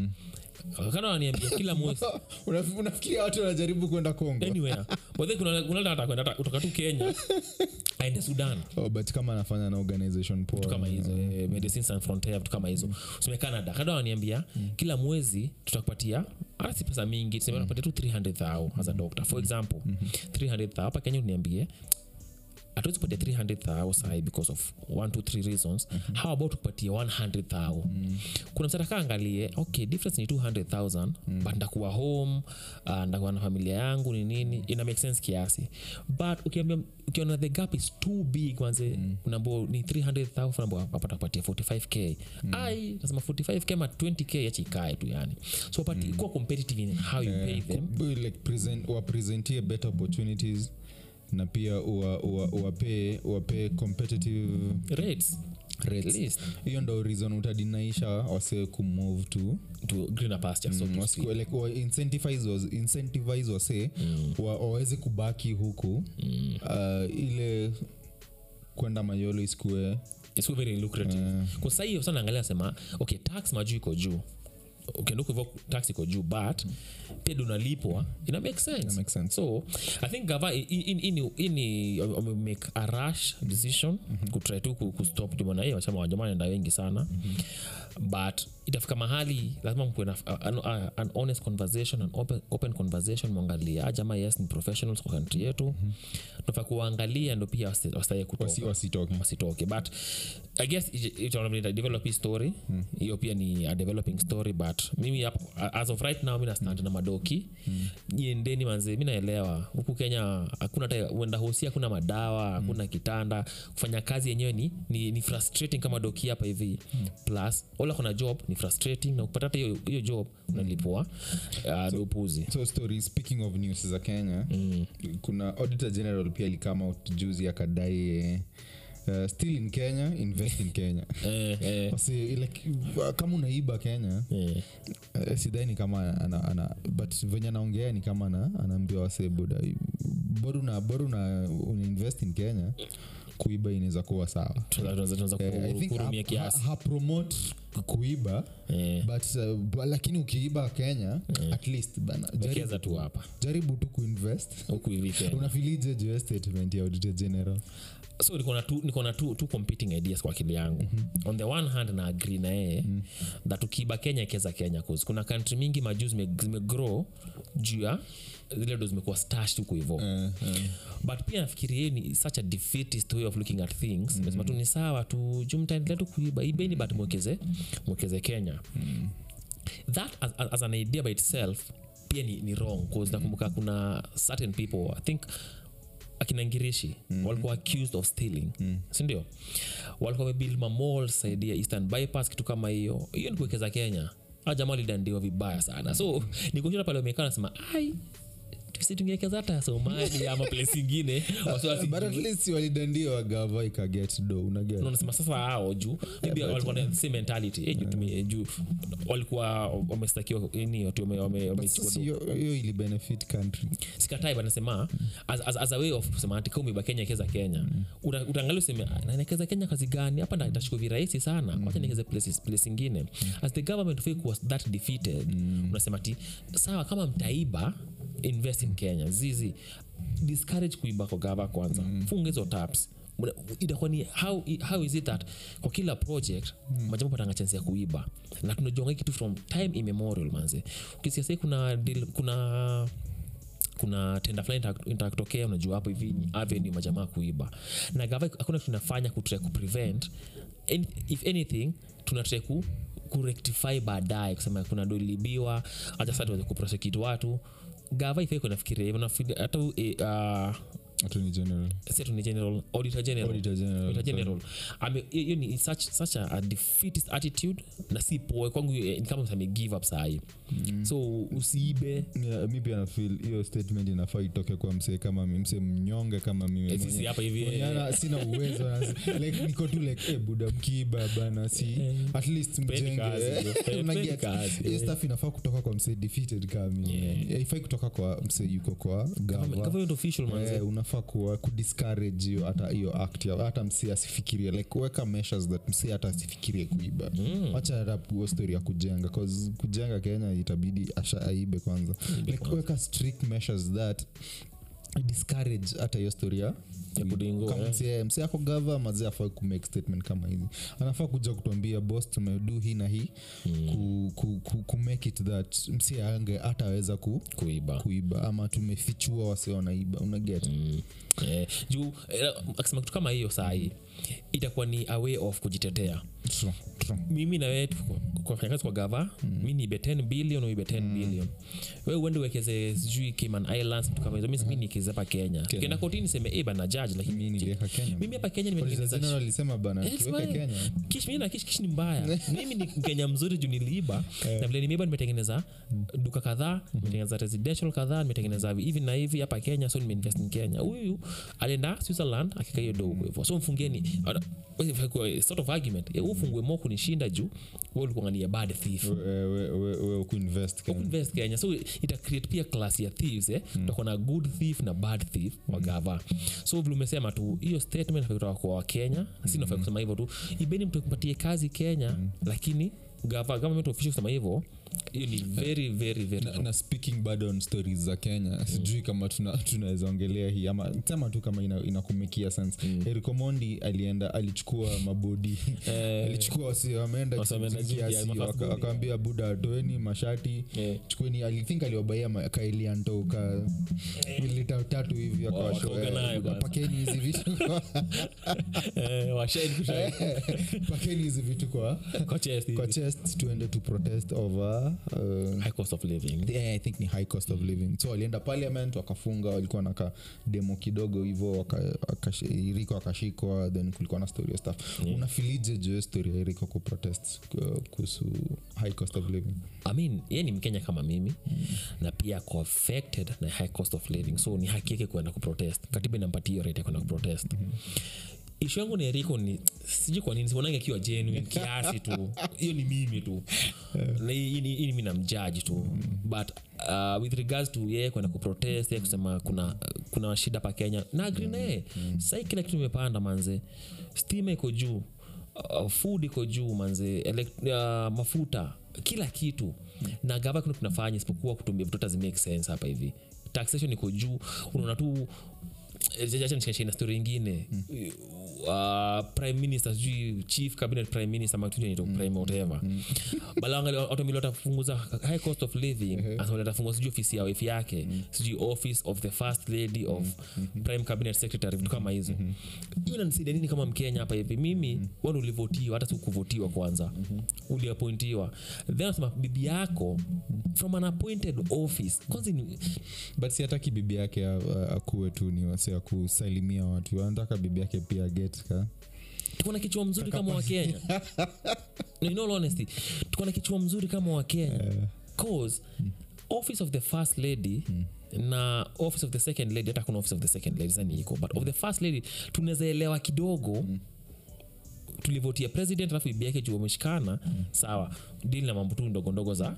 Kana waniambia kila mwezi. Unaf- unafikiria watu wanajaribu kwenda congo? Anywhere. But then kuna kuna hata kwenda kutoka tu kenya. Aende sudan. Oh, but kama anafanya na organization poa kama hizo eh, medicine sans frontier vitu kama hizo. Useme canada. Canada waniambia kila mwezi tutakupatia asi pesa mingi tuseme tunapatia tu 300000 as a doctor. For example 300000 hapa kenya uniambie hatuwezi kupatia 300000 sahi because of 1 2 3 reasons. How about tukupatie 100000 kuna msataka angalie okay difference ni 200000 but ndakuwa home uh, ndakuwa na familia yangu ni nini? Ina make sense kiasi. But ukiambia ukiona the gap is too big manze mm. nambo ni 300000 nambo hapa takupatia 45k ai nasema 45k ma 20k acha ikae tu yani. So but kuwa competitive in how you pay them. like present wapresentie better opportunities na pia uwa- uwa- uwapee uwapee competitive rates. rates. Hiyo ndo reason utadinaisha wasee kumove to to greener pasture so Mm, to speak. incentivize was- incentivize wasee wa- waweze kubaki huku uh, ile kwenda mayolo isikue it's very lucrative. Kwa sasa hiyo sana angalia sema okay tax majuu iko juu ukienda huko hivyo tax iko juu but pia dunalipwa unalipwa ina make sense. Make sense. so i think gava ini make a rush decision kutry tu ku- kustop jumana hiyo wachama wajamaa naenda wengi sana. But itafika mahali lazima mkuwe na a- an, a- an honest conversation an open, open conversation mwangalia jama yes ni professionals kwa kantri yetu. Mm-hmm. nafaa kuwaangalia ndo pia wastaye kutoka. Wasi, wasitoke. Wasitoke. But i guess it- it- it develop hii story. Hiyo pia ni a developing story but but mimi as of right now mi nastand na madoki. Jiendeni manze mi naelewa. Huku kenya hakuna hata uenda hosi hakuna madawa hakuna kitanda. Kufanya kazi yenyewe ni, ni, ni frustrating kama doki hapa hivi. Plus ola kuna job ni frustrating. Na kupata hata hiyo job unalipwa. Uh, dopuzi so story speaking of news za kenya mm. kuna auditor general pia alikama out juzi akadai eh, uh, still in kenya invest in kenya. Eh, eh, Wasi, like, uh, kama unaiba kenya eh. uh, sidhani kama ana, ana, but venye anaongea ni kama ana, anaambia wase boda bora una, bora una, una in kenya kuiba inaweza kuwa sawa. Eh, kuiba yeah. but, uh, but lakini ukiiba kenya at least bana jaribu, tu hapa. Jaribu tu kuinvest. Unafilije juu statement ya auditor general so niko na two, niko na two, two competing ideas kwa akili yangu. Mm-hmm. on the one hand na agree na yeye mm. that ukiiba kenya ikeza kenya cause. Kuna country mingi majuu zimegrow juu ya zile ndo zimekuwa stash huku hivo. Eh, eh. but pia nafikiri yeye ni such a defeatist way of looking at things. Mm tu ni sawa tu juu mtaendelea tu kuiba ibeni but mwekeze mwekeze kenya. That as, as, an idea by itself pia ni, ni wrong cause nakumbuka kuna certain people i think akina ngirishi mm-hmm. walikuwa accused of stealing. Mm. sindio? Walikuwa wamebuild mamol saidi ya eastern bypass kitu kama hiyo. Hiyo ni kuwekeza kenya. A jamaa lidandiwa vibaya sana. So nikushira pale wamekaa nasema ai si hata somali ama place ingine. Wasiwasi but at least walidandia wagava ikaget do unaget sasa hao juu. Maybe walikuwa na same mentality. Eh, juu juu. Walikuwa wamestakiwa watu do. hiyo ili benefit country. Sikatai banasema as, as, as a way of kusema ati kaumiba kenya ekeza kenya. Uta- utaangalia useme "Ah, kenya kazi gani? Hapa nda- virahisi sana. Wacha niekeze place, place ingine. As the government fake was that defeated unasema ti sawa kama mtaiba invest in kenya. Zizi discourage kuiba kwa gava kwanza. Mm. funga hizo taps. Itakuwa ni how, how is it that kwa kila project mm. majambo patanga chansi ya kuiba na tunajonga kitu from time immemorial manze. Ukisikia sai kuna, deal- kuna kuna tenda fulani itakutokea unajua hapo hivi ni avenue majamaa kuiba na gava hakuna kitu kutrai kuprevent Any- if anything tunatrai ku kurectify baadaye kusema kuna dolilibiwa hacha tuweze kuprosecute watu gava ifai kunafikiria hivyo nafikiri hata uh, attorney general. Attorney general. Auditor general. Auditor general Auditor general. Ame- hiyo ni such, such a, a defeatist attitude na si poe kwangu eh, ni kama msame give up sahii mm. so usiibe. Yeah, mi pia nafil hiyo statement inafaa itoke kwa msee kama mi msee mnyonge kama mimi Eh, hapa hivi, eh. sina uwezo like niko tu like hey, buda mkiiba bana si. At least eh. Eh, Hiyo eh. stuff inafaa kutoka kwa msee defeated kama mimi Yeah. Eh, ifai kutoka kwa msee yuko kwa gava government official manze Eh, unafaa kuwa kudiscourage hiyo hata hiyo act hata msee asifikirie. Like weka measures that msee hata asifikirie kuiba. Wacha hata story ya kujenga cause kujenga kenya itabidi asha aibe kwanza. Like weka strict measures that discourage hata hiyo storia mse eh. msee ako gava mazee afaa kumake statement kama hizi. Anafaa kuja kutuambia bos tumedu hii na hii. Mm. ku, ku, ku make it that mse ange hataweza ku, kuiba. kuiba ama tumefichua wase wanaiba. Unaget Mm. Eh, juu eh, akisema kitu kama hiyo sahii itakuwa ni a way of kujitetea True, true. mimi na wewe kazi kwa gava mm. mi niibe 10 billion uibe 10 mm. billion. We uende uwekeze sijui cayman islands vitu kama hizo. Mi mi nikize hapa kenya. Kenda kotini seme e bana jaji lakini mimi hapa kenya Auditor nimetengeneza General alisema bana Eh, tuweke smile. kenya. Kish mimi na kish kish ni mbaya. Mimi ni kenya mzuri juu niliiba na vile nimeiba nimetengeneza duka kadhaa nimetengeneza residential kadhaa nimetengeneza hivi na hivi hapa kenya so nimeinvest in kenya. Huyu alienda switzerland akika hiyo do hivyo so mfungeni uh, sort of argument. Eh, ufungue mo kunishinda juu we ulikuwa ngania bad thief we ukuinvest Kenya. so ita create pia class ya thieves eh? mm. utakuwa na good thief na bad thief mm. wagava so vile umesema tu hiyo statement kutoka kwa wakenya mm. si nafaa kusema hivyo tu ibeni mtu akupatie kazi kenya mm. lakini gava government official kusema hivyo hiyo ni very very very na, na speaking bado on stories za kenya sijui kama tuna- ongelea hii ama sema tu kama ina- inakumikia sense. Mm. erikomondi alienda alichukua mabodi. Alichukua wasi wameenda Wasi wameenda kijiji jiji ya kiasi, mafakuri. waka- akaambia buda toeni mashati. Eh. chukueni alithink aliwabaia kaelianto ka lita tatu hivi Wa- akawasho, wakaoga eh, hizi vitu eh, pakeni hizi vitu kwa chest tuende to protest over ya uh, high cost of living. yeah, i think ni high cost of living. So walienda parliament wakafunga walikuwa na ka demo kidogo hivo waka- iriko akashikwa then kulikuwa na story stuff Yeah. unafilije juu story ya iriko kuprotest uh, kuhusu high cost of living? I mean, ye ni mkenya kama mimi mm. na pia ako affected na high cost of living. So ni haki yake kuenda kuprotest katiba inampatia hiyo right ya kwenda kuprotest mm-hmm ishu yangu na eriko ni sijui kwa nini sionange akiwa genuine kiasi tu. Hiyo ni mimi tu. Hii mi namjaji tu. But uh, with regards to yeye kwenda kuprotest yeye kusema kuna kuna shida pa kenya na agri naye sahii kila kitu imepanda manze. Stima iko juu. Uh, food iko juu manze. Elect, uh, mafuta kila kitu. Na gava kuna tunafanya isipokuwa kutumia vitu hata sense hapa hivi. Taxation iko juu. Unaona tu na stori ingine uh, prime minister sijui chief cabinet prime minister matunito prime whatever. Balangali automili watafunguza high cost of living. Uh watafunguza sijui ofisi ya wife yake. Sijui office of the first lady of prime cabinet secretary vitu kama hizo. Hiyo inanisaidia nini kama mkenya hapa hivi? Mimi wana ulivotiwa hata sikuvotiwa kwanza. Uliapointiwa then asema bibi yako from an appointed office. Kwanza ni- but bibi yake akuwe tu ni wasi akusalimia watu. Anataka bibi yake pia get ka tuko na kichwa mzuri kama wakenya no, in all honesty tuko na kichwa mzuri kama wakenya cause office of the first lady na office of the second lady hata kuna office of the second lady zani iko but of the first lady tunaweza elewa kidogo tulivotia president alafu ibi yake juu wameshikana sawa dili na mambo tu ndogo ndogo za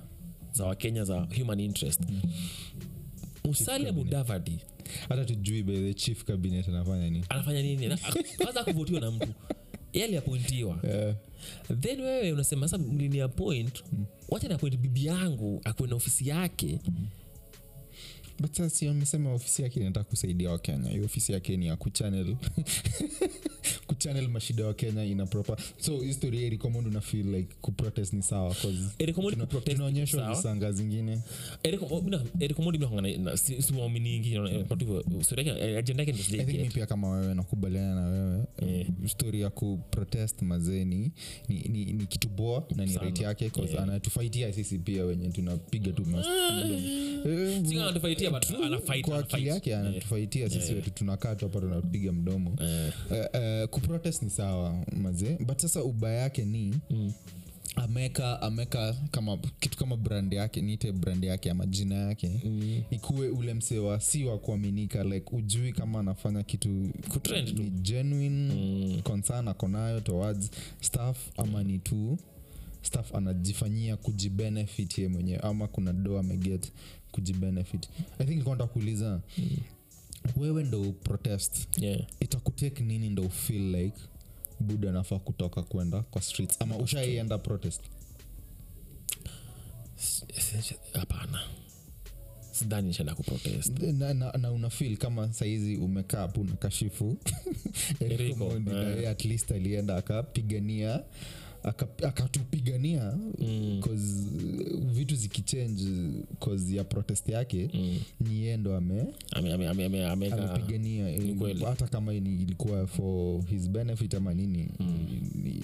za wakenya za human interest. Musalia mudavadi hata tujui by the chief cabinet anafanya nini. Anafanya nini? Na- kwanza akuvutiwa na mtu. Ye aliapointiwa. Eh, then wewe unasema sasa mlini appoint wacha niapoint bibi yangu akuwe na ofisi yake but sasa amesema ofisi yake inataka kusaidia wakenya. Hiyo ofisi yake ni ya kuchannel. Kuchannel mashida wa kenya ina proper so history ya recommend una feel like kuprotest ni sawa? Tunaonyeshwa visanga zingine. Mi pia kama wewe nakubaliana na wewe. Yeah. story ya kuprotest mazeni ni, ni, ni kitu boa na ni right yake Yeah. anatufaitia sisi pia wenye tunapiga tu mas- Eh, but anafight, kwa akili yake anatufaitia sisi wetu tunakaa tu hapa tunapiga mdomo. Eh, uh, uh, kuprotest ni sawa mazee. But sasa ubaya yake ni mm, ameka ameka kama kitu kama brand yake niite brand yake ama jina yake. Mm. ikuwe ule msewa si wa kuaminika like ujui kama anafanya kitu Kutrend ni genuine Mm. concern akonayo towards staff ama ni tu staff anajifanyia kujibenefit ye mwenyewe ama kuna do ameget kujibenefit. I think ilikuwa kuuliza mm. wewe ndo protest yeah. itakutake nini ndo feel like buda anafaa kutoka kwenda kwa streets? Ama ushaienda protest? Hapana. Sidhani nishaenda kuprotest. Na, na, na una feel kama saizi umekaa hapo na kashifu Eric Eriko, Omondi na eh. at least alienda akapigania aka- akatupigania Mm. 'cause, vitu zikichange cause ya protest yake Mm. ni yendo ndo ame amepigania eh, hata kama ilikuwa for his benefit ama nini mm.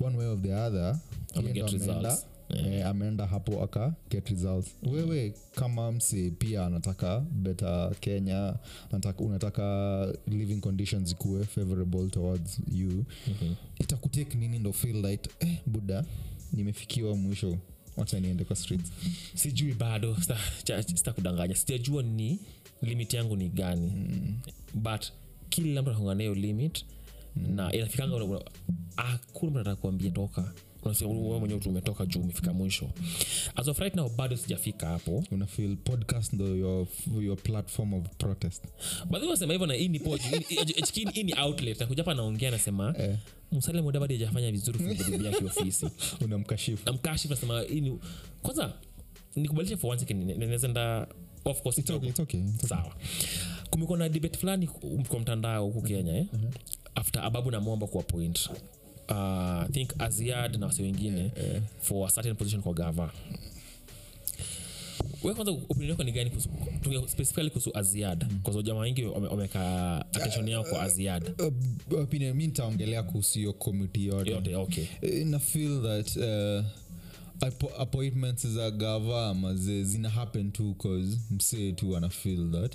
one way of the other ameenda. Eh, ameenda hapo aka get results wewe kama msi pia anataka better kenya anataka, unataka living conditions ikuwe favorable towards you Mhm. itakutake nini ndo feel like eh, buda nimefikiwa mwisho wacha niende kwa streets sijui bado sitakudanganya sita sijajua ni limit yangu ni gani mm. but kila mtu anakonga nayo limit mm. na inafikanga una- una- hakuna mtu anataka kuambia toka wewe mwenyewe tumetoka umetoka juu umefika mwisho. As of right now bado sijafika hapo. Una feel podcast ndo your, your platform of protest. Badhi wasema hivyo na hii ni poji hii ni outlet. Nakuja hapa naongea nasema eh, msale bado ajafanya vizuri funga bibi yake ofisi. Unamkashifu namkashifu nasema hii ni kwanza nikubalishe for one second naweza enda of course It's okay, it's okay, it's okay. sawa. Kumekuwa na debate fulani kwa mtandao huku kenya eh? after ababu namwomba kuwa point uh, think aziad na wasi wengine for a certain position kwa gava. We kwanza opinion yako ni gani specifically kuhusu aziad? Kwa sababu jamaa wengi wame- wameka attention yao kwa aziad. Uh, opinion mi nitaongelea kuhusu hiyo komiti yote. Yote okay. Eh, na feel that uh, appointments za gava maze zina happen tu cause msee tu ana feel that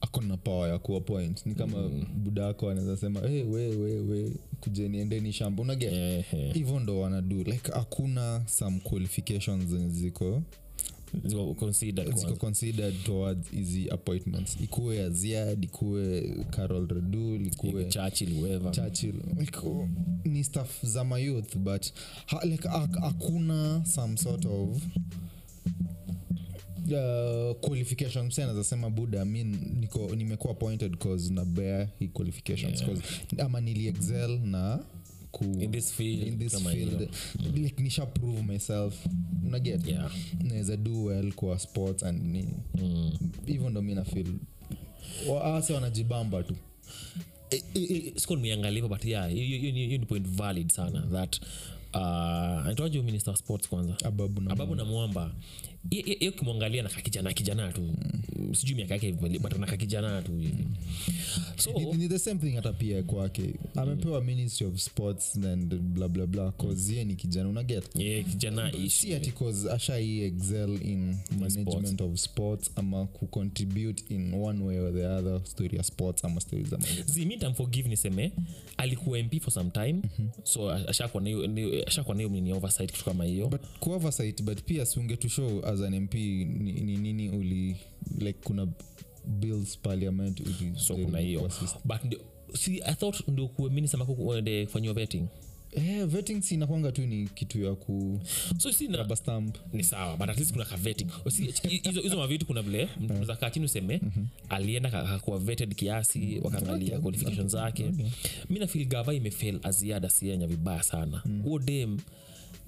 akona power ya kuappoint. Ni kama mm. budako anaweza sema hey, we we we kujeni endeni shamba unaget hivyo ndo wanadu like hakuna some qualifications zenye ziko Ziko considered ziko considered towards hizi appointments. Ikuwe aziad ikuwe carol redul ikuwe Churchill, churchill. Like, oh, ni stuff za mayouth but ha, like hakuna some sort of Uh, qualification mse anazasema buda mi niko nimekuwa appointed cause na bear hi qualifications Yeah. 'cause ama nili excel na In this field, in this field. like nisha prove myself. Unaget? Yeah. naweza do well kwa sports and nini Mm. hivyo ndo mi nafil ase wanajibamba tu. Eh, eh, eh, hivyo, but yeah hiyo- ni point valid sana that uh, itoaju minister of sports kwanza? Ababu na ababu na mwamba Ye- ye- kimwangalia na kakijana kijana tu. Mm. sijui miaka yake but naka kijana tu hivi. So ni, ni the same thing hata pia kwake. Amepewa ministry of sports and bla bla bla cause ye ni kijana unaget yeah, kijana si ati cause ashai excel in management of sports ama kucontribute in one way or the other story ya sports ama story za zimi tamforgive niseme alikuwa mp for some time mm-hmm. so ashakuwa na hiyo- ashakuwa na hiyo nini oversight kitu kama hiyo. But kuoversight but pia siunge to show as an mp ni ni nini uli like kuna bills parliament uli so kuna hiyo. but ndio see, i thought ndio kuwe minister mako uende kufanyiwa vetting. Eh, vetting si inakwanga tu ni kitu ya ku so si na, stamp. ni sawa but at least kuna ka vetting. Hizo hizo mavitu kuna vile mtu za kaa chini useme alienda ka- akakuwa vetted kiasi wakaangalia qualification zake. Mi feel gava imefail aziada sienya vibaya sana. Huo dem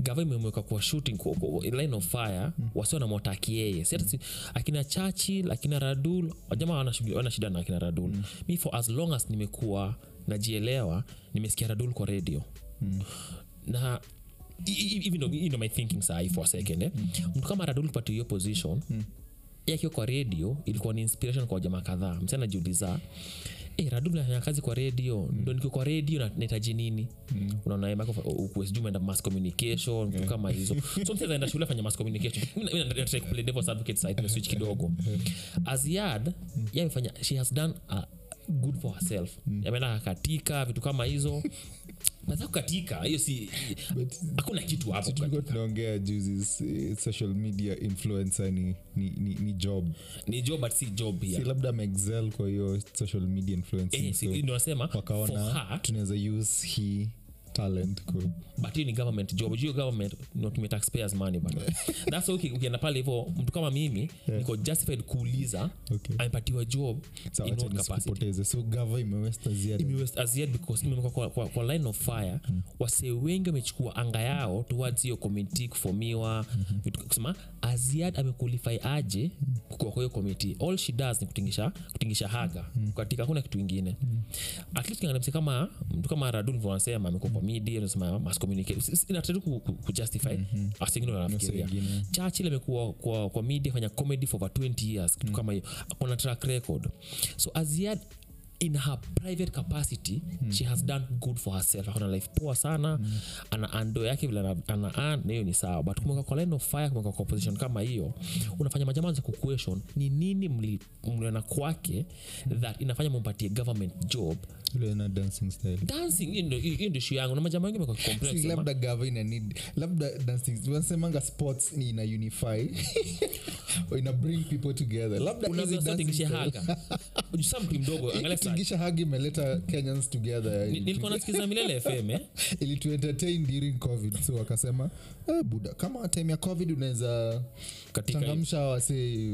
gava imemweka kwa shooting kwa, kwa, line of fire wasio namwataki yeye. Si akina chachil akina radul jamaa wana shida na akina radul. Mi for as long as nimekuwa najielewa nimesikia radul kwa radio. Na even though, you know my thinking sai for a second eh? mtu kama radul kupata hiyo position mm. yakiwa kwa radio ilikuwa ni inspiration kwa jamaa kadhaa. Msi anajiuliza Eh, radul nafanya kazi kwa radio. Ndo nikiwa kwa redio na- nahitaji nini? Unaona eh, umeenda mass communication vitu kama hizo. So mtu anaenda shule afanya mass communication. Kuplay devil's advocate side kidogo. Aziad yamefanya she has done a good for herself. Ameenda katika vitu kama hizo naza kukatika. Hiyo si hakuna kitu hapo tulikuwa tunaongea juzi social media influencer ni, ni, ni, ni job. Ni job but si job si labda ameexcel kwa hiyo social media influencer eh, so ndio nasema wakaona tunaweza use hii talent ku but hiyo ni government job. Hiyo government natumia taxpayers money but that's why uki- ukienda pale hivyo mtu kama mimi niko justified kuuliza Okay. amepatiwa job so, in what capacity? so gava imewesta ziada Imewest- as because imewekwa kwa, kwa, kwa line of fire. Mm. wasee wengi wamechukua anga yao towards hiyo committee kufomiwa. Mm-hmm. kusema aziad amequalify aje kukua kwa hiyo committee? All she does ni kutingisha kutingisha haga. Mm. katika hakuna kitu ingine mm. at least kama mtu kama radul vile wanasema amekuwa kwa media anasema mass inataka ku, ku, ku justify. Mm-hmm. asingine wanafikiria. churchill amekuwa kwa, kwa media fanya comedy for over 20 years. Kitu kama hiyo. Akona track record. So aziad in her private capacity mm. she has done good for herself. Akona life poa sana. Mm. ana ando yake vile ana- earn, hiyo ni sawa. But kumweka kwa line of fire kumweka kwa position kama hiyo unafanya majamaa za kuquestion ni nini mli- mliona kwake that inafanya mumpatie government job? Na dancing style. Dancing hiyo ndio- hiyo ndio issue yangu. Na majamaa wengi wamekuwa complain labda gava ina need labda dancing wanasemanga sports ni ina unify. Ina bring people together. Labda unaweza dancing tingisha style- haga Sa mtu mdogo angalia saa tingisha hagi imeleta kenyans together nilikuwa nasikiza milele fm eh? ili tuentertain during covid so wakasema eh, buda kama time ya covid unaweza changamsha wase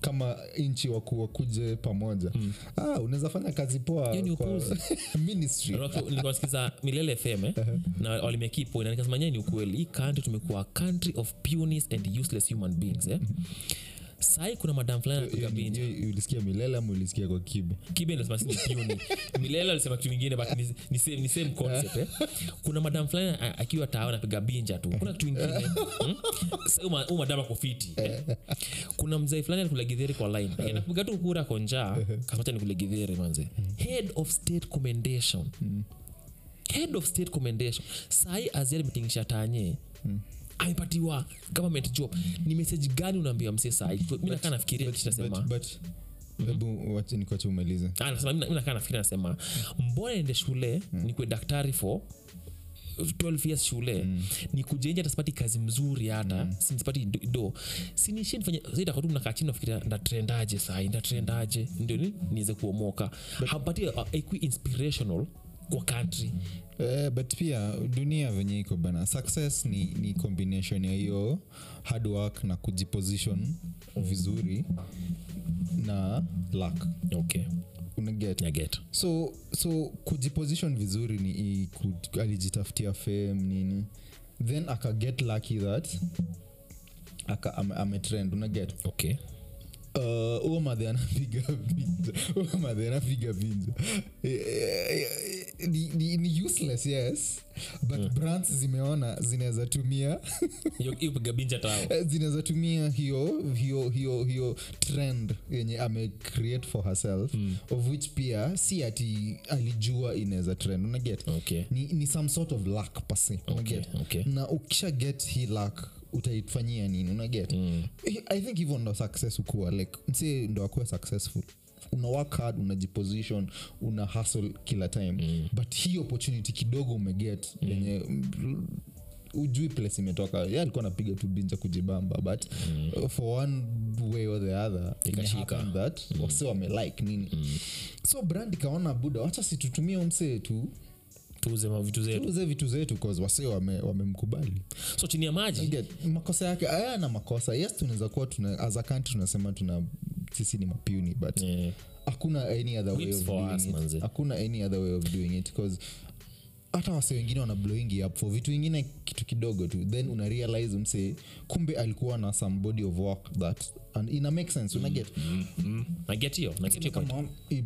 kama nchi waku wakuje pamoja mm. ah, unaweza fanya kazi poa Hiyo ni kwa upuzi. ministry Alafu nilikuwa nasikiza milele fm eh? na walimekipo na nikasema nyee ni ukweli hii country tumekuwa country of punis and useless human beings eh? Sahii kuna madam fulani anapiga binja ulisikia milele ama ulisikia kwa kibe? Kibe si milele alisema kitu ingine but ni, ni, same, ni same concept eh? kuna madam fulani akiwa tao anapiga binja tu. Kuna kitu ingine hmm? Ma- madam ako fiti eh? kuna mzee fulani alikula githeri kwa line. Akienda kupiga tu kura kwa njaa kasacha nikule githeri manze. Head of state commendation. Head of state commendation. Sahi aziad metingisha tanye amepatiwa government job. Ni message gani unaambia msee saa mi nakaa nafikiria But- kisha nasema hebu nikuache umalize. Ah, nasema- mi nakaa nafikiria nasema. Mbona ende shule mm. kwe daktari fo 12 years shule? Mm. ni kujenja tasipati sipati kazi mzuri hata. Mm. simsipati do, sinishi nifanye chini nafikiria ndatrendaje sai ndatrendaje? Ndio ni niweze kuomoka. Hapatie uh, inspirational kwa country. Uh, but pia dunia venye iko bana success ni, ni combination ya hiyo hard work na kujiposition vizuri na luck. Okay. Unaget get? So so kujiposition vizuri ni alijitafutia fame nini. Then akaget lucky that aka ame- ametrend unaget okay Uh, anapiga vinja huo anapiga vinja Eh, eh, eh, ni, ni, ni useless yes. But brands zimeona zinaweza tumia piga binja tao. Zinaweza tumia hiyo hiyo hiyo hiyo trend yenye ame create for herself mm. of which pia si ati alijua inaweza trend. Unaget okay. Ni, ni some sort of luck pase unaget okay. na ukisha get hi luck utaifanyia nini unaget mm. i think hivyo ndo success ukuwa like msi ndo akuwa successful una work hard unajiposition una hustle kila time mm. but hii opportunity kidogo umeget mm. yenye ujui place imetoka ye alikuwa anapiga tu binja kujibamba but mm. for one way or the other that mm. wase wamelike nini mm. so brand ikaona buda wacha situtumie umsee tu tuuze vitu zetu. Tuuze vitu zetu wase wamemkubali wame- so chini ya maji. Get, makosa yake ayana makosa. Yes tunaweza kuwa tuna as a country tunasema tuna sisi ni mapuni but hakuna any other way of doing us, it. manze. hakuna any other way of doing it because hata wase wengine wana blowing up. For vitu vingine kitu kidogo tu then una realize mse kumbe alikuwa na some body of work that and ina make sense unaget mm, mm, naget hiyo naget hiyo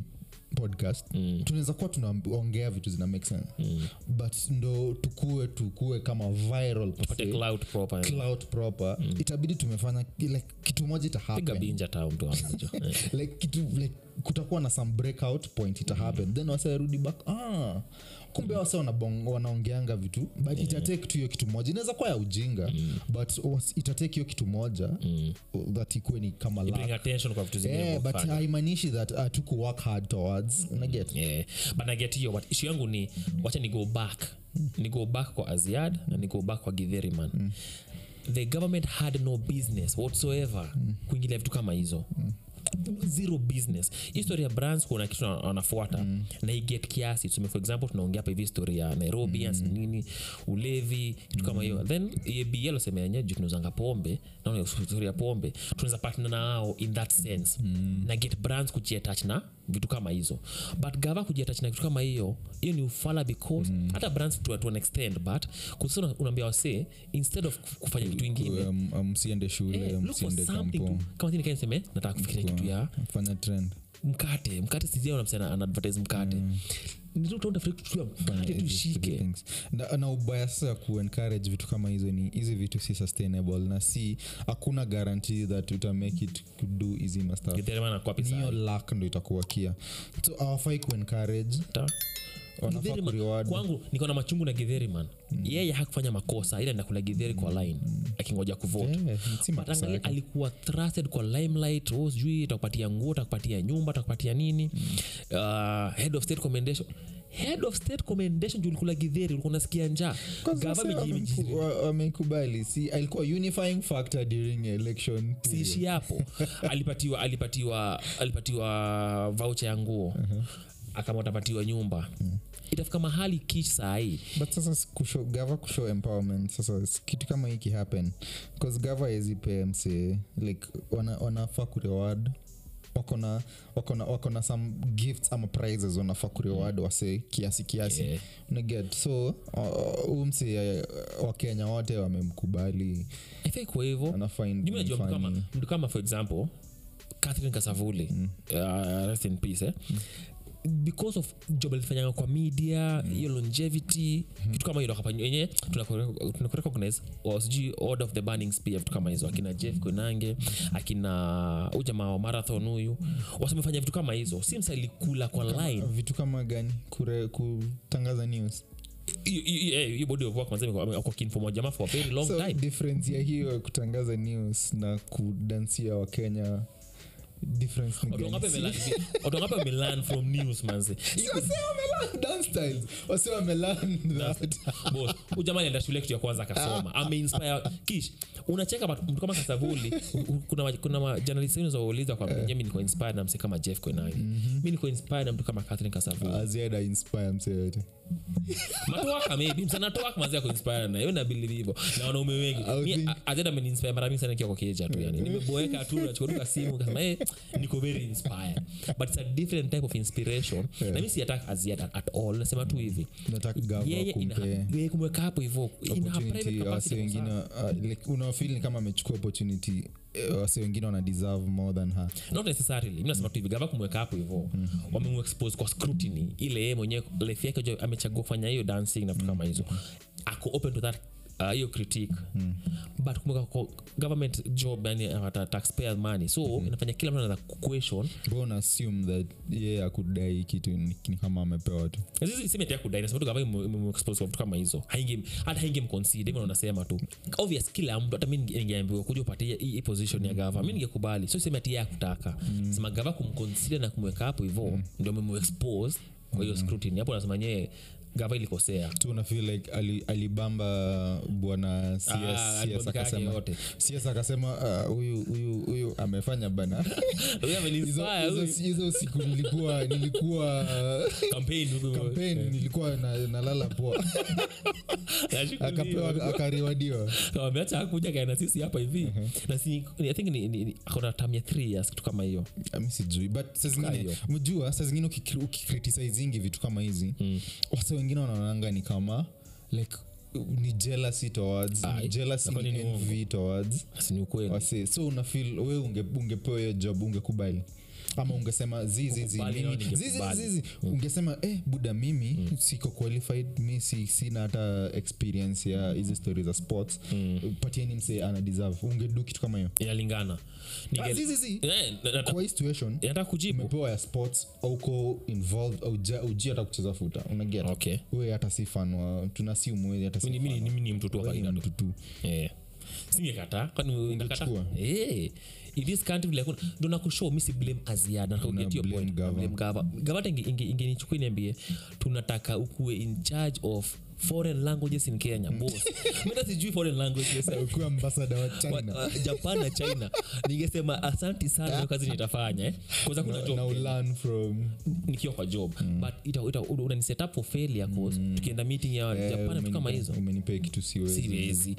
podcast mm. tunaweza kuwa tunaongea vitu zina make sense mm. but ndo tukue tukue kama viral cloud proper cloud proper mm. itabidi tumefanya like, kitu moja ita piga happen binja tao mtu wangu jo. Like kitu like kutakuwa na some breakout point ita happen. Then wasarudi back ah kumbe wase wanaongeanga vitu but itatake tu hiyo kitu moja. Inaweza kuwa ya ujinga but was- itatake hiyo kitu moja that ikuwe ni kama yeah, kwa but haimaanishi that uh, tuku work hard towards naget yeah. but naget hiyo but ishu yangu ni wacha ni go back. Ni go back kwa aziad na ni go back kwa githeriman mm. the government had no business whatsoever mm. kuingilia vitu kama hizo. Mm zero business. History ya brands kuna kitu wanafuata. Mm. na iget kiasi. Tume for example tunaongea hapa hivi histori ya nairobi mm. nini ulevi kitu kama hiyo. Then ebl yenyewe juu tunauzanga pombe. Naona history ya pombe. Tunaweza partner nao in that sense. Mm. na get brands kujiatach na vitu kama hizo. But gava kujiatach na vitu kama hiyo hiyo ni ufala because mm. hata brands to, to an extent but kusema unaambia wasee instead of kufanya kitu ingine. Um, um, msiende shule eh, msiende kampo. kama tini niseme nataka kufikiria kitu ya fanya trend. mkate. Mkate sizianamsana anaadvertise mkate advertise mkate. Yeah, tushike na, na ubaya sasa ya kuencourage vitu kama hizo ni hizi vitu si sustainable. Na si hakuna guarantee that utamake it do hizi mastuff Githeremana kwa pesa. niyo lak ndo itakuwakia so awafai kuencourage. Ta- Githeri man- kwangu niko na machungu na githeri man. Yeye hakufanya makosa ila nakula githeri kwa line akingoja kuvote. Yeah, alikuwa trusted kwa limelight oh, sijui takupatia nguo takupatia nyumba takupatia nini. Uh, head of state commendation. Head of state commendation juu ulikula ulikuwa unasikia njaa. Wamekubali si alikuwa unifying factor during election siishi hapo. Alipatiwa alipatiwa alipatiwa voucher ya nguo. Akama utapatiwa nyumba itafika mahali kich sahii but sasa s- gava kushow empowerment. Sasa kitu kama hiki happen. Bcause gava ezipe mse like wana- wanafaa kureward wakona wakona wakona some gifts ama prizes wanafaa kureward wase kiasi kiasi. Yeah. naget so huu uh, uh, wakenya wote wamemkubali. I think kwa hivyo mtu kama for example catherine kasavuli. Uh, rest in peace eh? Because of job alifanyanga kwa media hiyo longevity kitu kama hiyo enye tunakurecognize sijui order of the burning spear vitu kama hizo. Akina jeff konange akina ujamaa wa marathon huyu. Wasemefanya vitu kama hizo. Sims alikula kwa line. vitu kama gani? Kure, kutangaza news. Hiyo- eh, hiyo body of work manze amekuwa- ako for a very long so time. difference ya hiyo kutangaza news na kudansia wakenya wangapi wamelan from news manze Si wase wamelan dance styles. Wase wamelan that. Boss, huyu jamaa alienda shule kitu ya kwanza akasoma. Ameinspire. Kish unacheka mtu kama kasavuli kuna kuna majournalist wengine wauliza kwa mimi niko inspired na mse kama jeff koinangi mi niko inspired na mtu kama catherine kasavuli. Mse yote matuaka maybe. Msanatoaka manzi ako inspired na hiyo na wanaume wengi. Mi azeda ameniinspire mara mingi sana nikiwa kwa keja tu yani. Nimeboeka tu nachukuruka simu kasema eh niko very inspired. But it's a different type of inspiration. Na mimi siatak as yet at all. Nasema tu hivi. Yeye kumweka hapo hivo wengine uh, ni kama amechukua opportunity eh, wase wengine wana deserve more than her. Not necessarily. Mi nasema tu hivi gava kumweka hapo hivo wamemuexpose kwa scrutiny. Ile yeye mwenyewe life yake amechagua kufanya hiyo dancing na vitu kama hizo. Ako open to that uh, critique. Mm. but kumbuka government job yani ata taxpayer money. So inafanya kila mtu anaweza question. Mbona assume that yeye akudai kitu ni, kama amepewa tu? Simetia kudai nasema tu gava imemuexpose kwa mtu kama hizo. Haingi hata haingi mconsider hivyo unasema tu? Obvious kila mtu hata mimi ningeambiwa kuja upatie hii position ya gava. Mimi ningekubali so sema ati yeye akutaka sema gava kumconsider na kumweka hapo hivyo ndio mmexpose kwa hiyo scrutiny. Hapo nasema nyewe gava ilikosea tu unafeel like ali, alibamba bwana CS, Ah, CS akasema. CS akasema "Ah, huyu amefanya bana. Hizo ameninspire, hizo- huyu. hizo siku nilikuwa nilikuwa Campaign, huyu. campaign nilikuwa na- nalala poa. Akapewa akariwadiwa. Wameacha akuja kaena sisi hapa hivi. Na si i think ni- ni- ni- akona tam ya years kitu kama hiyo. Mi sijui. But saa zingine mjua saa zingine ukikri- ukikritisizingi vitu kama hizi mm. wasa wengine wanaonanga ni kama like ni jealousy towards ni jealousy ni envy towards. Si ni ukweli. Wase so unafil we unge, ungepewa hiyo job ungekubali ama ungesema zizizi mimi zizi ungesema eh buda mimi siko qualified mi si, sina hata experience ya hizi stori za sports. Patieni mse ana deserve. Ungedu kitu kama hiyo. Inalingana. Ah, Eh, situation nataka ya sports auko involved auja- hata kucheza futa. Unaget okay. We hata si fanwa tunasi umwezi hata si Mimi- ni mtu tu wa kawaida. tu. Eh. kwani nakata Eh. In this country like ndo nakushow mi si blame aziada Gava. gavata ingenichukua niambie tunataka ukuwe in charge of foreign languages in kenya bos mita sijui foreign languages. Ambasada wa Wa- china. Wa- japan na china. Ningesema asanti sana hiyo kazi nitafanya eh. kwanza kuna na job ulearn from nikiwa kwa job. But ita, ita, unani set up for failure cause tukienda meeting ya japan vitu kama hizo. umenipea kitu siwezi.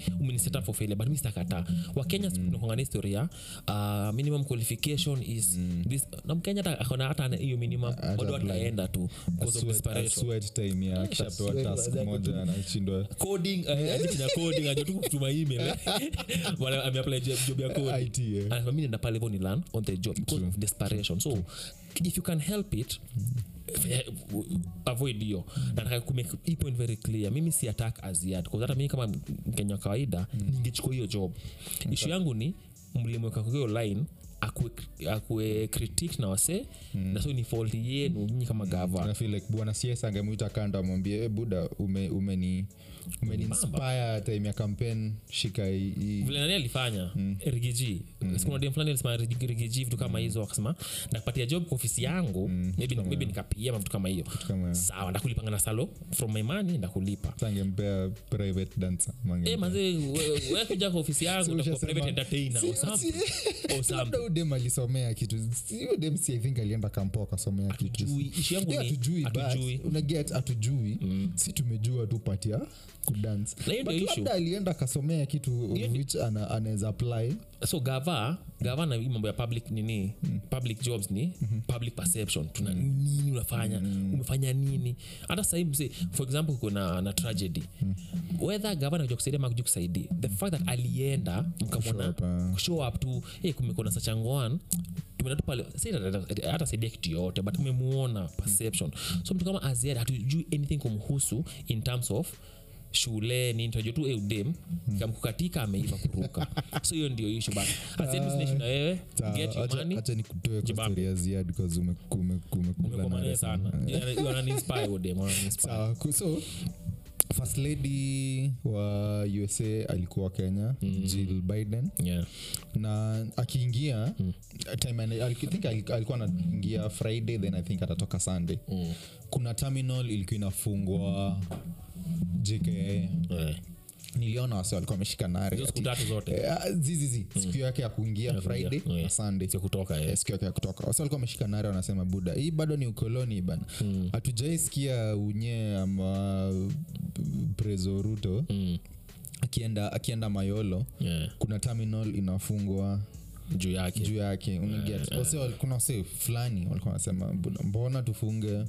Up for failure but mi sitakataa. Wakenya tunakuanga historia uh, minimum qualification is this na mkenya akona hata hiyo minimum bado ataenda tu because of desperation. time ya kishapewa task baada ya moja anashindwa coding uh, ajiti coding ajua tu kutuma email eh. Wala ameapply job job ya coding. IT, eh. anasema nenda pale hivyo ni learn on the job because of desperation. So if you can help it eh, avoid hiyo. Nataka kumake hii point very clear. Mimi si attack hata mimi kama mkenya wa kawaida ningechukua hiyo job. Ishu yangu ni mlimweka kwa hiyo line akue, akue critique na wase na so ni fault yenu nyinyi kama gava mm. feel like bwana cs angemwita kando amwambie e buda ume, umeni umeniinspire time ya campaign shika vile nani alifanya rigiji sikuna dem fulani alisema rigiji vitu kama hizo akasema nakupatia job kwa ofisi yangu? Maybe, maybe nikapia vitu kama hiyo. Sawa ndakulipanga na salo from my money ndakulipa angempea private dancer mange manze we- we kwa ofisi yangu So private entertainer or something or something udem alisomea kitu. Sio dem si i think alienda kampo akasomea kitu. Hatujui. Yangu Yeah, ni hatujui hatujui. but unaget hatujui. Si tumejua tu patia kudance Na hiyo But ndio issue. labda alienda akasomea kitu which anaweza apply so gava gava na hii mambo ya public nini? Public jobs ni public perception. Tuna nini unafanya? Umefanya nini? Hata sahii mse for example kuna na tragedy. Whether gava nakuja kusaidia makuja kusaidia the fact that alienda mkamwona ah. show up tu hey, kumekona sachangoan hatasaidia kitu yote but tumemuona perception. So mtu kama aziad hatujui anything kumhusu in terms of shule nini tunajua tu eudem kamkukatika ameiva kuruka. So hiyo ndio ishu but asimishu na wewe. Get your money. hacha nikutoe kwa Jibambe. story ya ziad bcause ume- ume- umekula umekomania nare sana. sana. wananiinspire udem wananiinspire sawa ku- so first lady wa usa alikuwa kenya mm. jill biden yeah. na akiingia mm. time I think alikuwa anaingia friday then i think atatoka sunday mm. kuna terminal ilikuwa inafungwa jka yeah. Niliona wase walikuwa wameshika nare siku ati- tatu zote. Eh, ah, zizizi siku yake ya kuingia friday yeah. na sunday kutoka Eh, siku yake ya kutoka. Wase walikuwa wameshika nare wanasema buda hii bado ni ukoloni bana. Hatujaisikia unye ama prezoruto Mm. akienda akienda mayolo. Yeah. kuna terminal inafungwa juu yake. juu yake. Unaget wal- kuna wase fulani walikuwa wanasema "Buda, mbona tufunge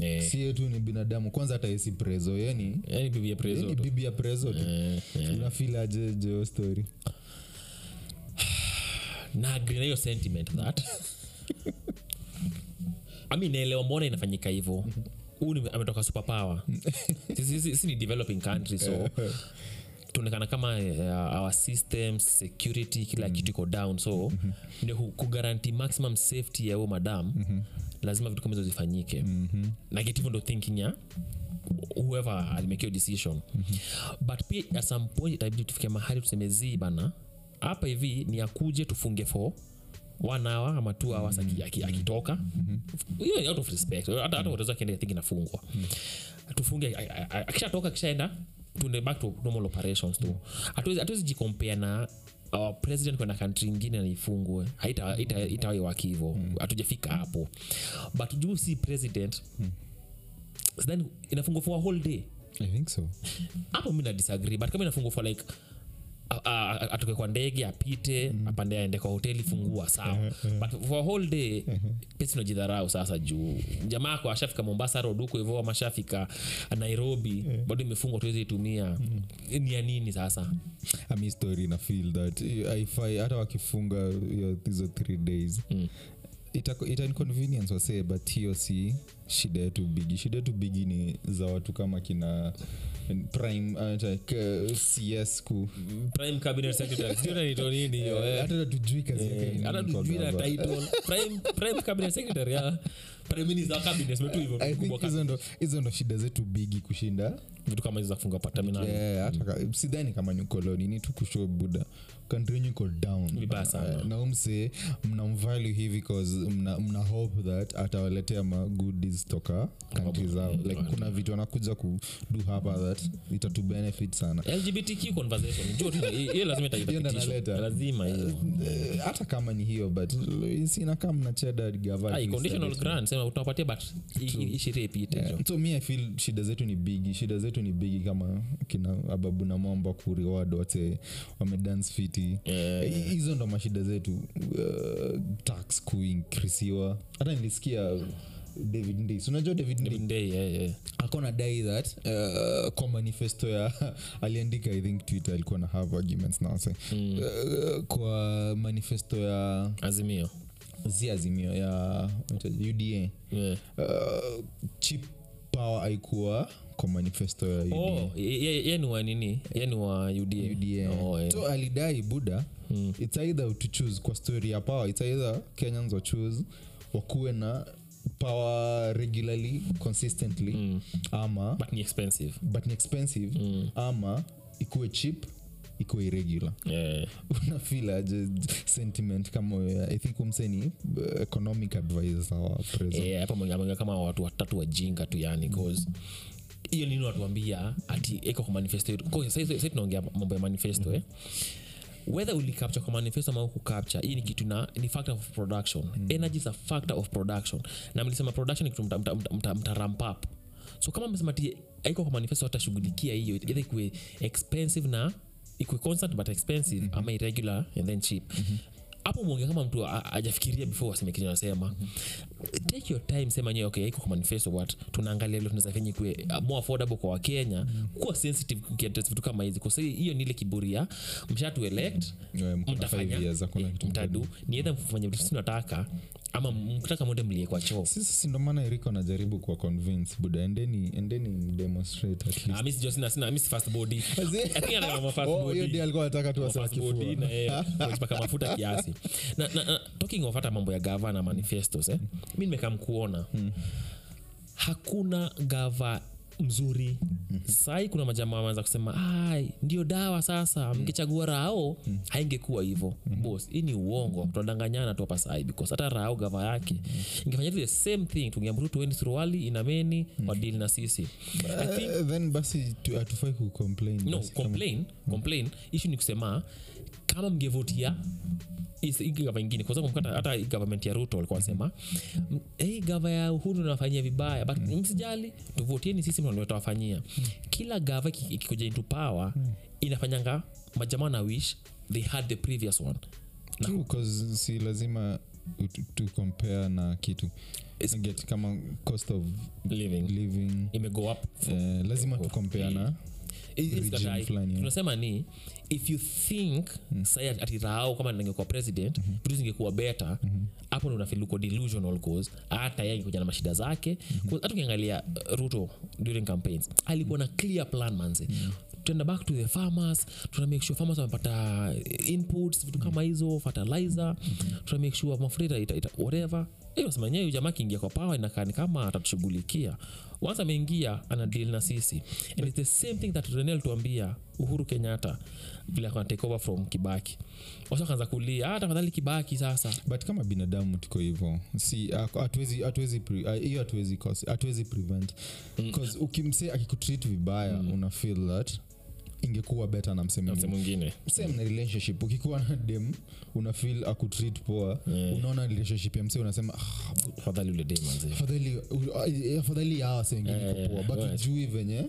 Eh. si yetu ni binadamu kwanza hata esi prezo yani yani bibi ya prezo yani tu. bibi ya prezo tu. Yeah, eh. unafil aje jeo story? Na agree na hiyo sentiment that. Ami naelewa mbona inafanyika hivyo. Huu ametoka superpower si ni developing country so tuonekana kama uh, our systems security kila kitu iko down so ndio ku- kugaranti maximum safety ya huo madam lazima vitu kama hizo zifanyike. Hivyo ndo thinking ya whoever alimekio decision. But pia at some point itabidi tufike mahali tuseme zii bana hapa hivi ni akuje tufunge for one hour ama two hours aki- aki- akitoka. Hiyo out of respect. Hata hata watoto akienda think inafungwa. Tufunge akishatoka akishaenda tuende back to normal operations tu. Hatuwezi hatuwezi jikompea na our president kwenda kantri ingine naifungwe haitawai waki hivo hatujafika hapo. But juu si president then inafungwa for a whole day. I think so. Hapo mi na disagree but kama inafungwa for like atoke kwa ndege apite apande aende kwa hoteli fungua sawa. But for whole day pesi unajidharau sasa juu. Jamaa ako ashafika mombasa huko hivo amashafika nairobi nairobi bado imefungwa tuwezi itumia. Ni ya nini sasa? Ami story na feel that eh, hata wakifunga hizo three days Mm. itainconvenience ita wasee but hiyo si shida yetu bigi. Shida yetu bigi ni za watu kama kina prime uh, cs ku prime cabinet secretary. Sijui unaitwa nini hiyo eh. hata tujui kazi yake hata tujui na title. prime prime cabinet secretary ya hizo ndo- shida zetu bigi kushinda. Vitu kama hizo za kufunga Yeah, sidhani kama ni ukoloni ni tu kusho buda country yenyu iko down. Eh, na umse mnamvalue hivi cause mna, mna hope that atawaletea ma goodies toka kantri zao. Like kuna vitu anakuja kudu hapa that itatu benefit sana. Lgbtq conversation. Hiyo hiyo lazima ita- Hiyo ndo itapitishwa. naleta. lazima hiyo. Eh, hata kama ni hiyo but sinakaa conditional grant sema but sheria ipite so mi i feel shida zetu ni bigi shida zetu ni bigi kama kina ababu na mwamba kureward wate wamedance fiti. Eh, hizo ndo mashida zetu. Uh, tax kuinkrisiwa hata nilisikia david ndis unajua david Every yeah, yeah. akona dai that uh, kwa manifesto ya aliandika i think twitter alikuwa na have arguments now say Mm. uh, kwa manifesto ya azimio zi azimio ya uda yeah. uh, chip power aikuwa kwa manifesto ya oh, ye- ye ye ni wa nini yani wa uda UDA. Oh, yeah. so alidai buda hmm. its either to choose kwa story ya power its either kenyans wa choose wakuwe na power regularly consistently Mm. ama but ni expensive but ni expensive Mm. ama ikuwe cheap ikuwe irregular. Yeah. unafil aje sentiment kama i think umseni uh, economic advisor wa Eh, hapa mwenge kama watu watatu wajinga tu yani cause hiyo nini watuambia ati iko kwa manifesto sasa tunaongea mambo ya manifesto eh. Whether ulicapture kwa manifesto ama kucapture hii ni kitu na ni factor of production. Energy is a factor of production. Na mlisema production ni kitu mta, mta, mta, mta, ramp up. So kama msema ti aiko kwa manifesto atashughulikia hiyo. Either ikuwe expensive na ikuwe constant but expensive mm-hmm. ama irregular and then cheap hapo mm-hmm. mwonge kama mtu ajafikiria before waseme kenye anasema mm-hmm. take your time sema nyewe okay iko manifesto what tunaangalia leo tunaweza fanya ikuwe uh, more affordable kwa wakenya mm-hmm. kuwa sensitive kukiaddress vitu kama hizi kwa sababu hiyo ni ile kiburi ya mshatu elect mtafanya kitu mtadu ni edha mfanye vitu tunataka ama mkitaka mwende mlie kwa choo. Sisi si ndo maana eriko anajaribu kuwa convince buda endeni endeni mdemonstrate at least. Ah, mi sijua sina sina mi si fast body. I think anataka ma fast Oh, body. hiyo alikuwa anataka tu Ma fast body kifua. na, eh, kujipaka mafuta kiasi. Na, na, na talking of hata mambo ya gava na manifestos eh, mi nimekaa mkuona. Hakuna gava mzuri mm-hmm. sai kuna majamaa waanza kusema ndio dawa sasa mkichagua rao mm-hmm. haingekuwa hivo mm-hmm. bos hii ni uongo tunadanganyana tu hapa sai because hata rao gava yake mm-hmm. ingefanya the same thing tungeamuru tuendi suruali inameni mm-hmm. wadili na sisi I Eh, then basi tu- no complain complain issue ni kusema kama mngevotia gava ingine hata government ya ruto walikuwa wanasema hii gava ya uhuru nawafanyia vibaya but msijali tuvotieni sisi tawafanyia kila gava iki- ikikuja into power inafanyanga majamaa na wish they had the previous one. True, 'cause si lazima tu compare na kitu. Get kama cost of living. living. Imego up uh, lazima tu compare na Tunasema ni if you think mm. sai ati rao kama ningekuwa president mm-hmm. vitu zingekuwa beta hapo mm-hmm. ndo uko delusional cause hata yeye angekuja na mashida zake mm-hmm. ukiangalia uh, ruto during campaigns alikuwa na clear plan manze mm-hmm tenda back to the farmers tuna make sure farmers wamepata inputs vitu kama hizo fertilizer tuna make sure mafuta ita, ita, ita, whatever hiyo sema yenyewe jamaa akiingia kwa power inakaa ni kama atatushughulikia. Once ameingia ana deal na sisi. And it's the same thing that Rene alituambia uhuru kenyatta vile akona take over from kibaki. Wasa akaanza kulia ah, tafadhali kibaki sasa. But kama binadamu tuko hivo si hatuwezi ah, hiyo hatuwezi hatuwezi prevent. Bcause ukimsee akikutreat vibaya una feel that ingekuwa better na mse mwingine. same na relationship. Ukikuwa na dem una feel akutreat poa. Unaona relationship ya mse unasema "Ah, afadhali uh, Eh, iko poa. But ujui venye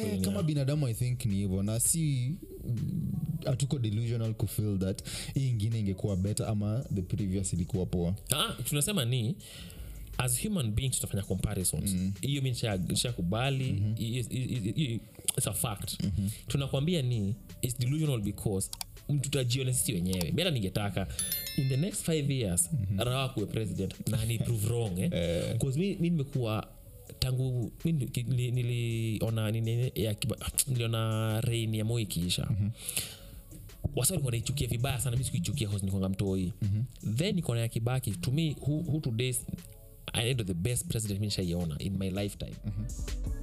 eh, kama binadamu i think ni hivyo. Na si mm, hatuko delusional kufeel that hii ingine ingekuwa better ama the previous ilikuwa poa. Ah, tunasema ni as human beings tutafanya comparisons. Hiyo mi nishakubali mm-hmm. It's a fact mm-hmm. tunakwambia ni its delusional because tutajiona sisi wenyewe mera ningetaka in the next five years mm-hmm. rawa kuwe president na ni prove wrong eh? eh. mi, mi nimekuwa tangu nili- niliona ya niliona rein ya moi ikiisha mm-hmm wasa walikuwa naichukia vibaya sana mi sikuichukia nikwanga mtoi mm-hmm. then ikona ya kibaki to me who, who todays the best president mi nishaiona in my lifetime mm-hmm